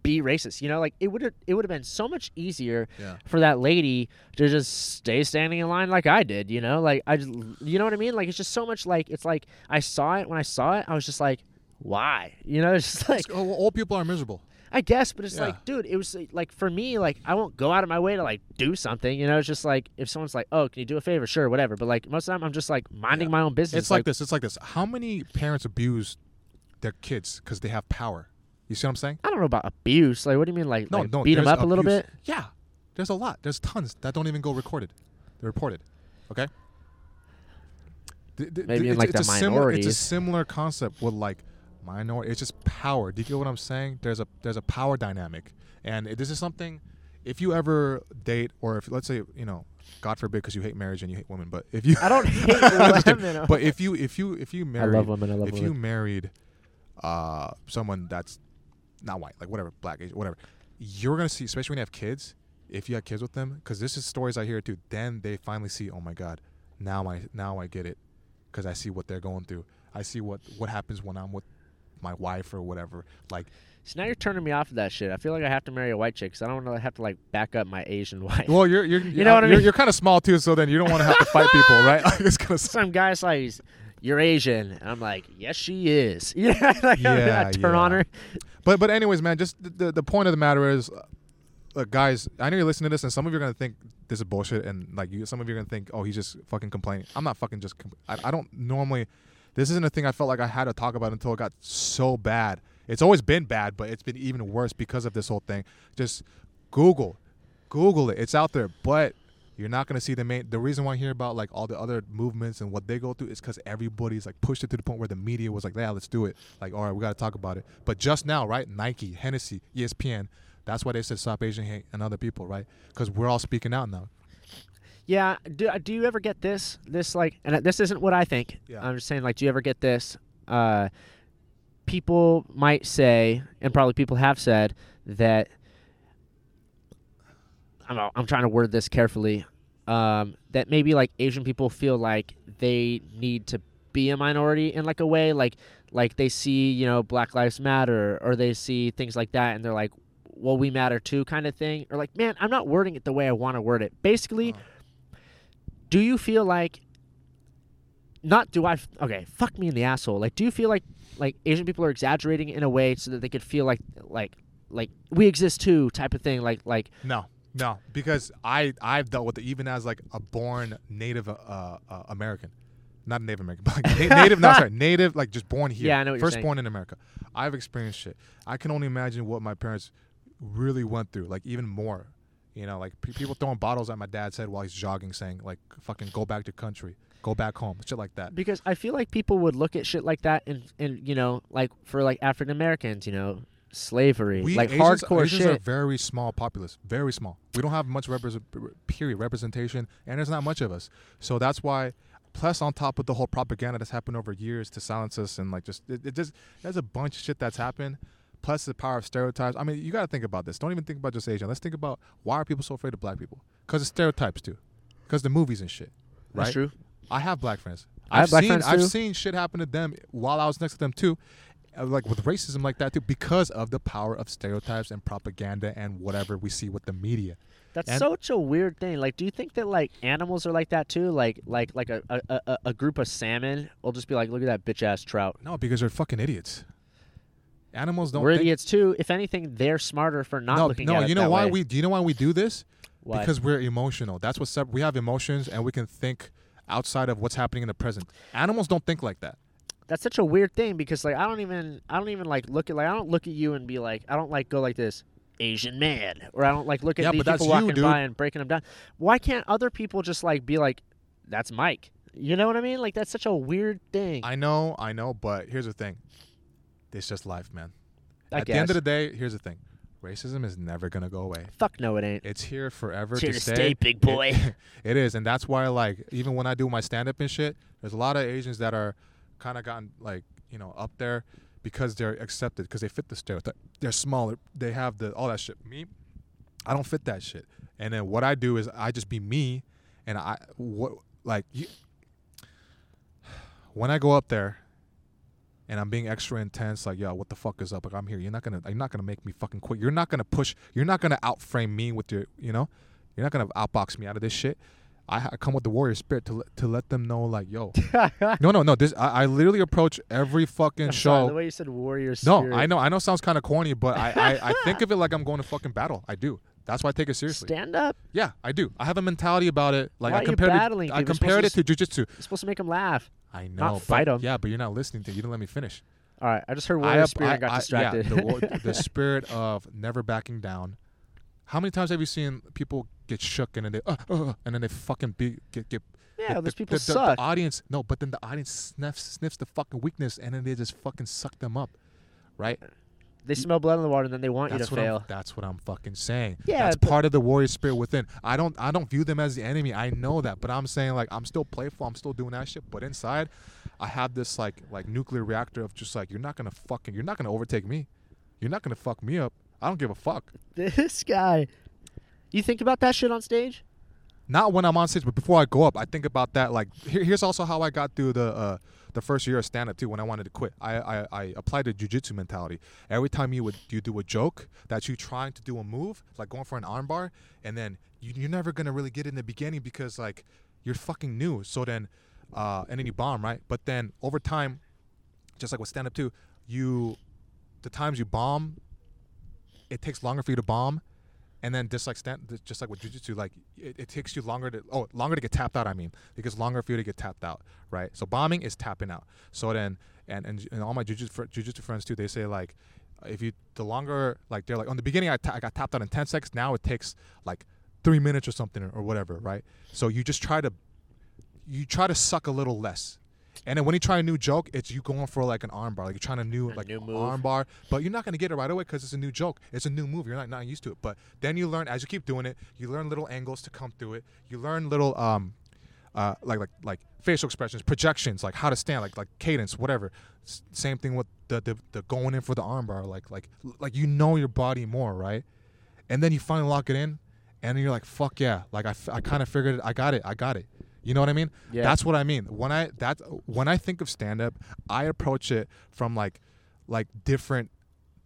be racist. You know, like it would have it would have been so much easier Yeah. for that lady to just stay standing in line like I did. You know, like I just you know what I mean. Like it's just so much like it's like I saw it when I saw it. I was just like, why? You know, it's just like old people are miserable. I guess, but it's Yeah. like, dude, it was like for me, like I won't go out of my way to like do something. You know, it's just like if someone's like, "Oh, can you do a favor?" Sure, whatever. But like most of the time, I'm just like minding Yeah. my own business. It's like this. It's like this. How many parents abuse their kids because they have power? You see what I'm saying? I don't know about abuse. Like, what do you mean? Like, No, like no. beat them up a little bit? Yeah, there's a lot. There's tons that don't even go recorded. They're reported. Okay. Th- th- Maybe th- in, like, it's the a similar, It's a similar concept with like minority. It's just power. Do you get what I'm saying? There's a there's a power dynamic, and it- this is something. If you ever date, or if let's say you know, God forbid, because you hate marriage and you hate women, but if you I don't hate I'm kidding. women. but if you if you if you I married love women. I love if women. you married uh, someone that's not white, like whatever, black, Asian, whatever, you're gonna see, especially when you have kids, if you have kids with them, because this is stories I hear too. Then they finally see, oh my god, now I now I get it, because I see what they're going through. I see what what happens when I'm with my wife or whatever. Like, so now you're turning me off of that shit. I feel like I have to marry a white chick because I don't want to have to like back up my Asian wife. well, you're you're You know what I you're, mean? You're kind of small too, so then you don't want to have to fight people, right? Like, it's gonna. Some guy's like, you're Asian. And I'm like, yes, she is. Yeah, like, Yeah, I turn on her. But but anyways, man, just the the, the point of the matter is, uh, guys, I know you're listening to this, and some of you are gonna think this is bullshit, and like you, some of you are gonna think, oh, he's just fucking complaining. I'm not fucking just. Compl- I, I don't normally. This isn't a thing I felt like I had to talk about until it got so bad. It's always been bad, but it's been even worse because of this whole thing. Just Google, Google it. It's out there, but. You're not gonna see the main. The reason why I hear about like all the other movements and what they go through is because everybody's like pushed it to the point where the media was like, "Yeah, let's do it." Like, all right, we gotta talk about it. But just now, right? Nike, Hennessy, ESPN. That's why they said stop Asian hate and other people, right? Because we're all speaking out now. Yeah. Do do you ever get this? This like, and this isn't what I think. Yeah. I'm just saying, like, do you ever get this? Uh, people might say, and probably people have said that. I'm I'm trying to word this carefully. Um, that maybe like Asian people feel like they need to be a minority in like a way, like like they see you know Black Lives Matter or they see things like that, and they're like, well, we matter too, kind of thing. Or like, man, I'm not wording it the way I want to word it. Basically, do you feel like not do I okay fuck me in the asshole like do you feel like like Asian people are exaggerating in a way so that they could feel like like like we exist too type of thing like like No, no, because I I've dealt with it even as like a born Native uh, uh, American, not Native American, but like na- Native. No, sorry, Native, like just born here. Yeah, I know what you're First born in America. I've experienced shit. I can only imagine what my parents really went through, like even more. You know, like pe- people throwing bottles at my dad's head while he's jogging, saying like "fucking go back to country, go back home," shit like that. because I feel like people would look at shit like that and and you know like for like African Americans you know slavery We like Asians, hardcore Asians are shit very small populace, very small. We don't have much represent, period representation, and there's not much of us. So that's why. Plus, on top of the whole propaganda that's happened over years to silence us, and like just it, it just there's a bunch of shit that's happened. Plus the power of stereotypes. I mean, you got to think about this. Don't even think about just Asian. Let's think about why are people so afraid of black people? Because of stereotypes too. Because the movies and shit. Right. that's true I have black friends. I have I've black seen friends, I've seen shit happen to them while I was next to them too, uh, like with racism like that too, because of the power of stereotypes and propaganda and whatever we see with the media. That's And- such a weird thing. Like, do you think that like animals are like that too? Like, like, like a a, a, a group of salmon will just be like, look at that bitch ass trout. No, because they're fucking idiots. Animals don't. We're think, idiots too. If anything, they're smarter for not no, looking no. at it you know why way. we? Do you know why we do this? Why? Because we're emotional. That's what sep- we have emotions, and we can think outside of what's happening in the present. Animals don't think like that. that's such a weird thing because like I don't even I don't even like look at like I don't look at you and be like I don't like go like this Asian man or I don't like look at Yeah, these people you, walking dude. by and breaking them down. Why can't other people just like be like that's Mike? You know what I mean? Like that's such a weird thing. I know, I know, but here's the thing. It's just life, man. I At guess. the end of the day, here's the thing. Racism is never gonna go away. Fuck no, it ain't. It's here forever It's here to to stay. stay, big It- boy. it is, and that's why, like, even when I do my stand up and shit, there's a lot of Asians that are kind of gotten like, you know, up there because they're accepted because they fit the stereotype. They're smaller. They have the all that shit. Me, I don't fit that shit. And then what I do is I just be me, and I what like you. When I go up there, and I'm being extra intense, like, yo, what the fuck is up? Like, I'm here. You're not gonna, you're not gonna make me fucking quit. You're not gonna push. You're not gonna outframe me with your, you know, you're not gonna outbox me out of this shit. I, I come with the warrior spirit to let, to let them know, like, yo, no, no, no. This I, I literally approach every fucking I'm sorry, show. the way you said warrior No. I know, I know, it sounds kind of corny, but I, I, I think of it like I'm going to fucking battle. I do. That's why I take it seriously. Stand up. Yeah, I do. I have a mentality about it. Like Why I compared battling, it. I compared it to jujitsu. You're supposed to make them laugh. I know, but, fight 'em. Yeah, but you're not listening to. You didn't let me finish. All right, I just heard I warrior up- spirit I- got I- distracted. Yeah, the, war- the spirit of never backing down. How many times have you seen people get shook and then they uh, uh, and then they fucking be get get yeah, the, those people the, the- suck. The audience no, but then the audience sniffs sniffs the fucking weakness and then they just fucking suck them up, right? They smell blood in the water and then they want That's you to I'm, fail. that's what I'm fucking saying. Yeah, that's part of the warrior spirit within. I don't I don't view them as the enemy. I know that, but I'm saying like I'm still playful. I'm still doing that shit. But inside, I have this like like nuclear reactor of just like you're not gonna fucking you're not gonna overtake me. You're not gonna fuck me up. I don't give a fuck. This guy. You think about that shit on stage? Not when I'm on stage, but before I go up, I think about that. Like here, here's also how I got through the uh, the first year of stand up too. When I wanted to quit, I I, I applied the jujitsu mentality. Every time you would you do a joke that you trying to do a move, like going for an armbar, and then you, you're never gonna really get it in the beginning because like you're fucking new. So then uh, and then you bomb, right? But then over time, just like with stand up too, you the times you bomb, it takes longer for you to bomb, and then just like stand, just like with jujitsu, like it, it takes you longer to oh longer to get tapped out. I mean, it takes longer for you to get tapped out, right? So bombing is tapping out. So then and and, and all my jujitsu jujitsu friends too, they say like if you the longer like they're like on the beginning I got tapped out in 10 seconds now it takes like three minutes or something or whatever right so you just try to you try to suck a little less and then when you try a new joke it's you going for like an arm bar like you're trying a new A like new move. arm bar but you're not going to get it right away because it's a new joke it's a new move you're not, not used to it but then you learn as you keep doing it you learn little angles to come through it you learn little um uh, like like like facial expressions, projections, like how to stand, like like cadence, whatever. S- same thing with the, the the going in for the armbar, like like like you know your body more, right? And then you finally lock it in, and then you're like, fuck yeah, like I, f- I kind of figured it, I got it, I got it. You know what I mean? Yeah. That's what I mean. When I that when I think of stand up, I approach it from like like different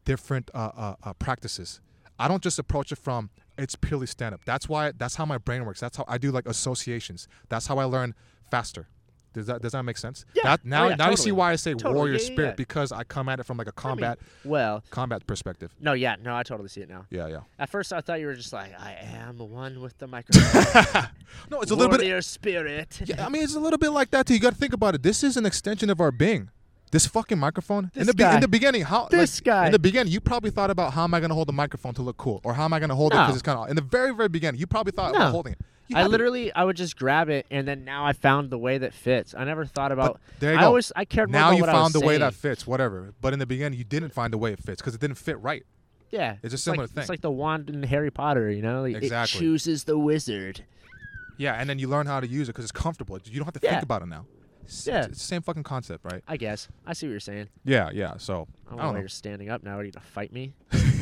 different uh, uh, uh, practices. I don't just approach it from it's purely stand up. That's why that's how my brain works. That's how I do like associations. That's how I learn faster. Does that does that make sense? Yeah. That, Oh, now yeah, now you see why I say Totally. warrior Yeah, spirit because I come at it from like a I mean, combat well, combat perspective. no, yeah, no, I totally see it now. Yeah, yeah. At first, I thought you were just like, I am the one with the microphone. no, it's a little bit. Warrior spirit. Yeah, I mean, it's a little bit like that too. You got to think about it. This is an extension of our being. This fucking microphone. in This the be- guy. in the beginning, how This like, guy. in the beginning, you probably thought about how am I going to hold the microphone to look cool, or how am I going to hold it because it's kind of. In the very very beginning, you probably thought No. about holding it. You I to- literally, I would just grab it, and then now I found the way that fits. I never thought about. there you I go. always, I cared more now about you I found the way that fits, whatever. But in the beginning, you didn't find the way it fits because it didn't fit right. Yeah, It's a similar like, thing. It's like the wand in Harry Potter, you know? Like, Exactly. It chooses the wizard. Yeah, and then you learn how to use it because it's comfortable. You don't have to Yeah. think about it now. It's, Yeah. it's, the same fucking concept, right? I guess. I see what you're saying. Yeah, yeah. So I I don't know don't why know. you're standing up now. Are you gonna fight me?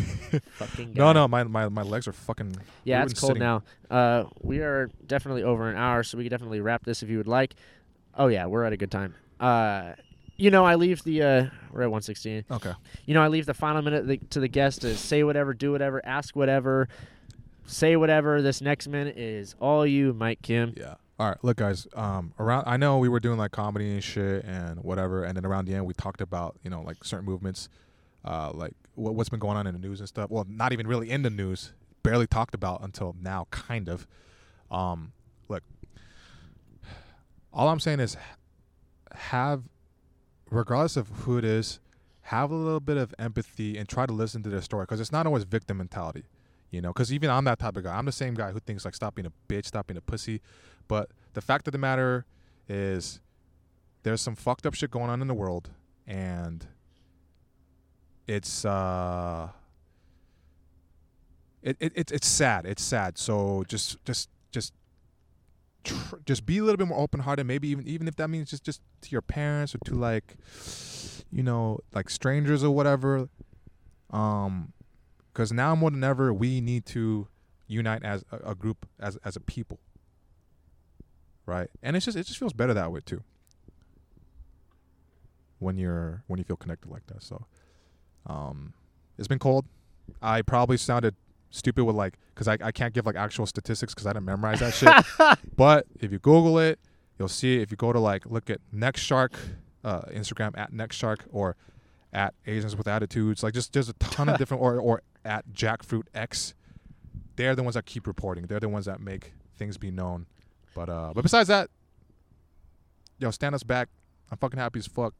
Fucking No, guy. no, my, my, my legs are fucking. Yeah, it's cold sitting- now. Uh, we are definitely over an hour, so we could definitely wrap this if you would like. Oh yeah, we're at a good time. Uh, you know, I leave the uh, we're at 116. Okay. You know, I leave the final minute the, to the guest to say whatever, do whatever, ask whatever, say whatever. This next minute is all you, Mike Kim. Yeah. All right, look, guys. Um, around I know we were doing like comedy and shit and whatever, and then around the end we talked about you know like certain movements, uh, like what, what's been going on in the news and stuff. Well, not even really in the news, barely talked about until now, kind of. Um, look, all I'm saying is have, regardless of who it is, have a little bit of empathy and try to listen to their story because it's not always victim mentality. You know, because even I'm that type of guy. I'm the same guy who thinks like stop being a bitch, stop being a pussy. But the fact of the matter is, there's some fucked up shit going on in the world, and it's uh, it, it, it it's sad. It's sad. So just just just tr- just be a little bit more open hearted. Maybe even even if that means just just to your parents or to like, you know, like strangers or whatever. Um, because now more than ever we need to unite as a, a group as as a people right and it's just it just feels better that way too when you're when you feel connected like that so um it's been cold. I probably sounded stupid with like because I, I can't give like actual statistics because i didn't memorize that shit. But if you google it you'll see if you go to like look at NextShark uh instagram at NextShark or at asians with attitudes like just there's a ton of different or or at jackfruit x they're the ones that keep reporting. They're the ones that make things be known. But uh but besides that yo stand us back. I'm fucking happy as fuck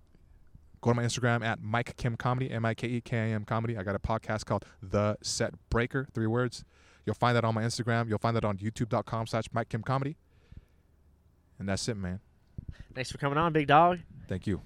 go to my instagram at mike kim comedy m-i-k-e-k-i-m comedy. I got a podcast called the set breaker three words. You'll find that on my instagram. You'll find that on youtube.com slash mike kim comedy. And that's it man. Thanks for coming on, big dog. thank you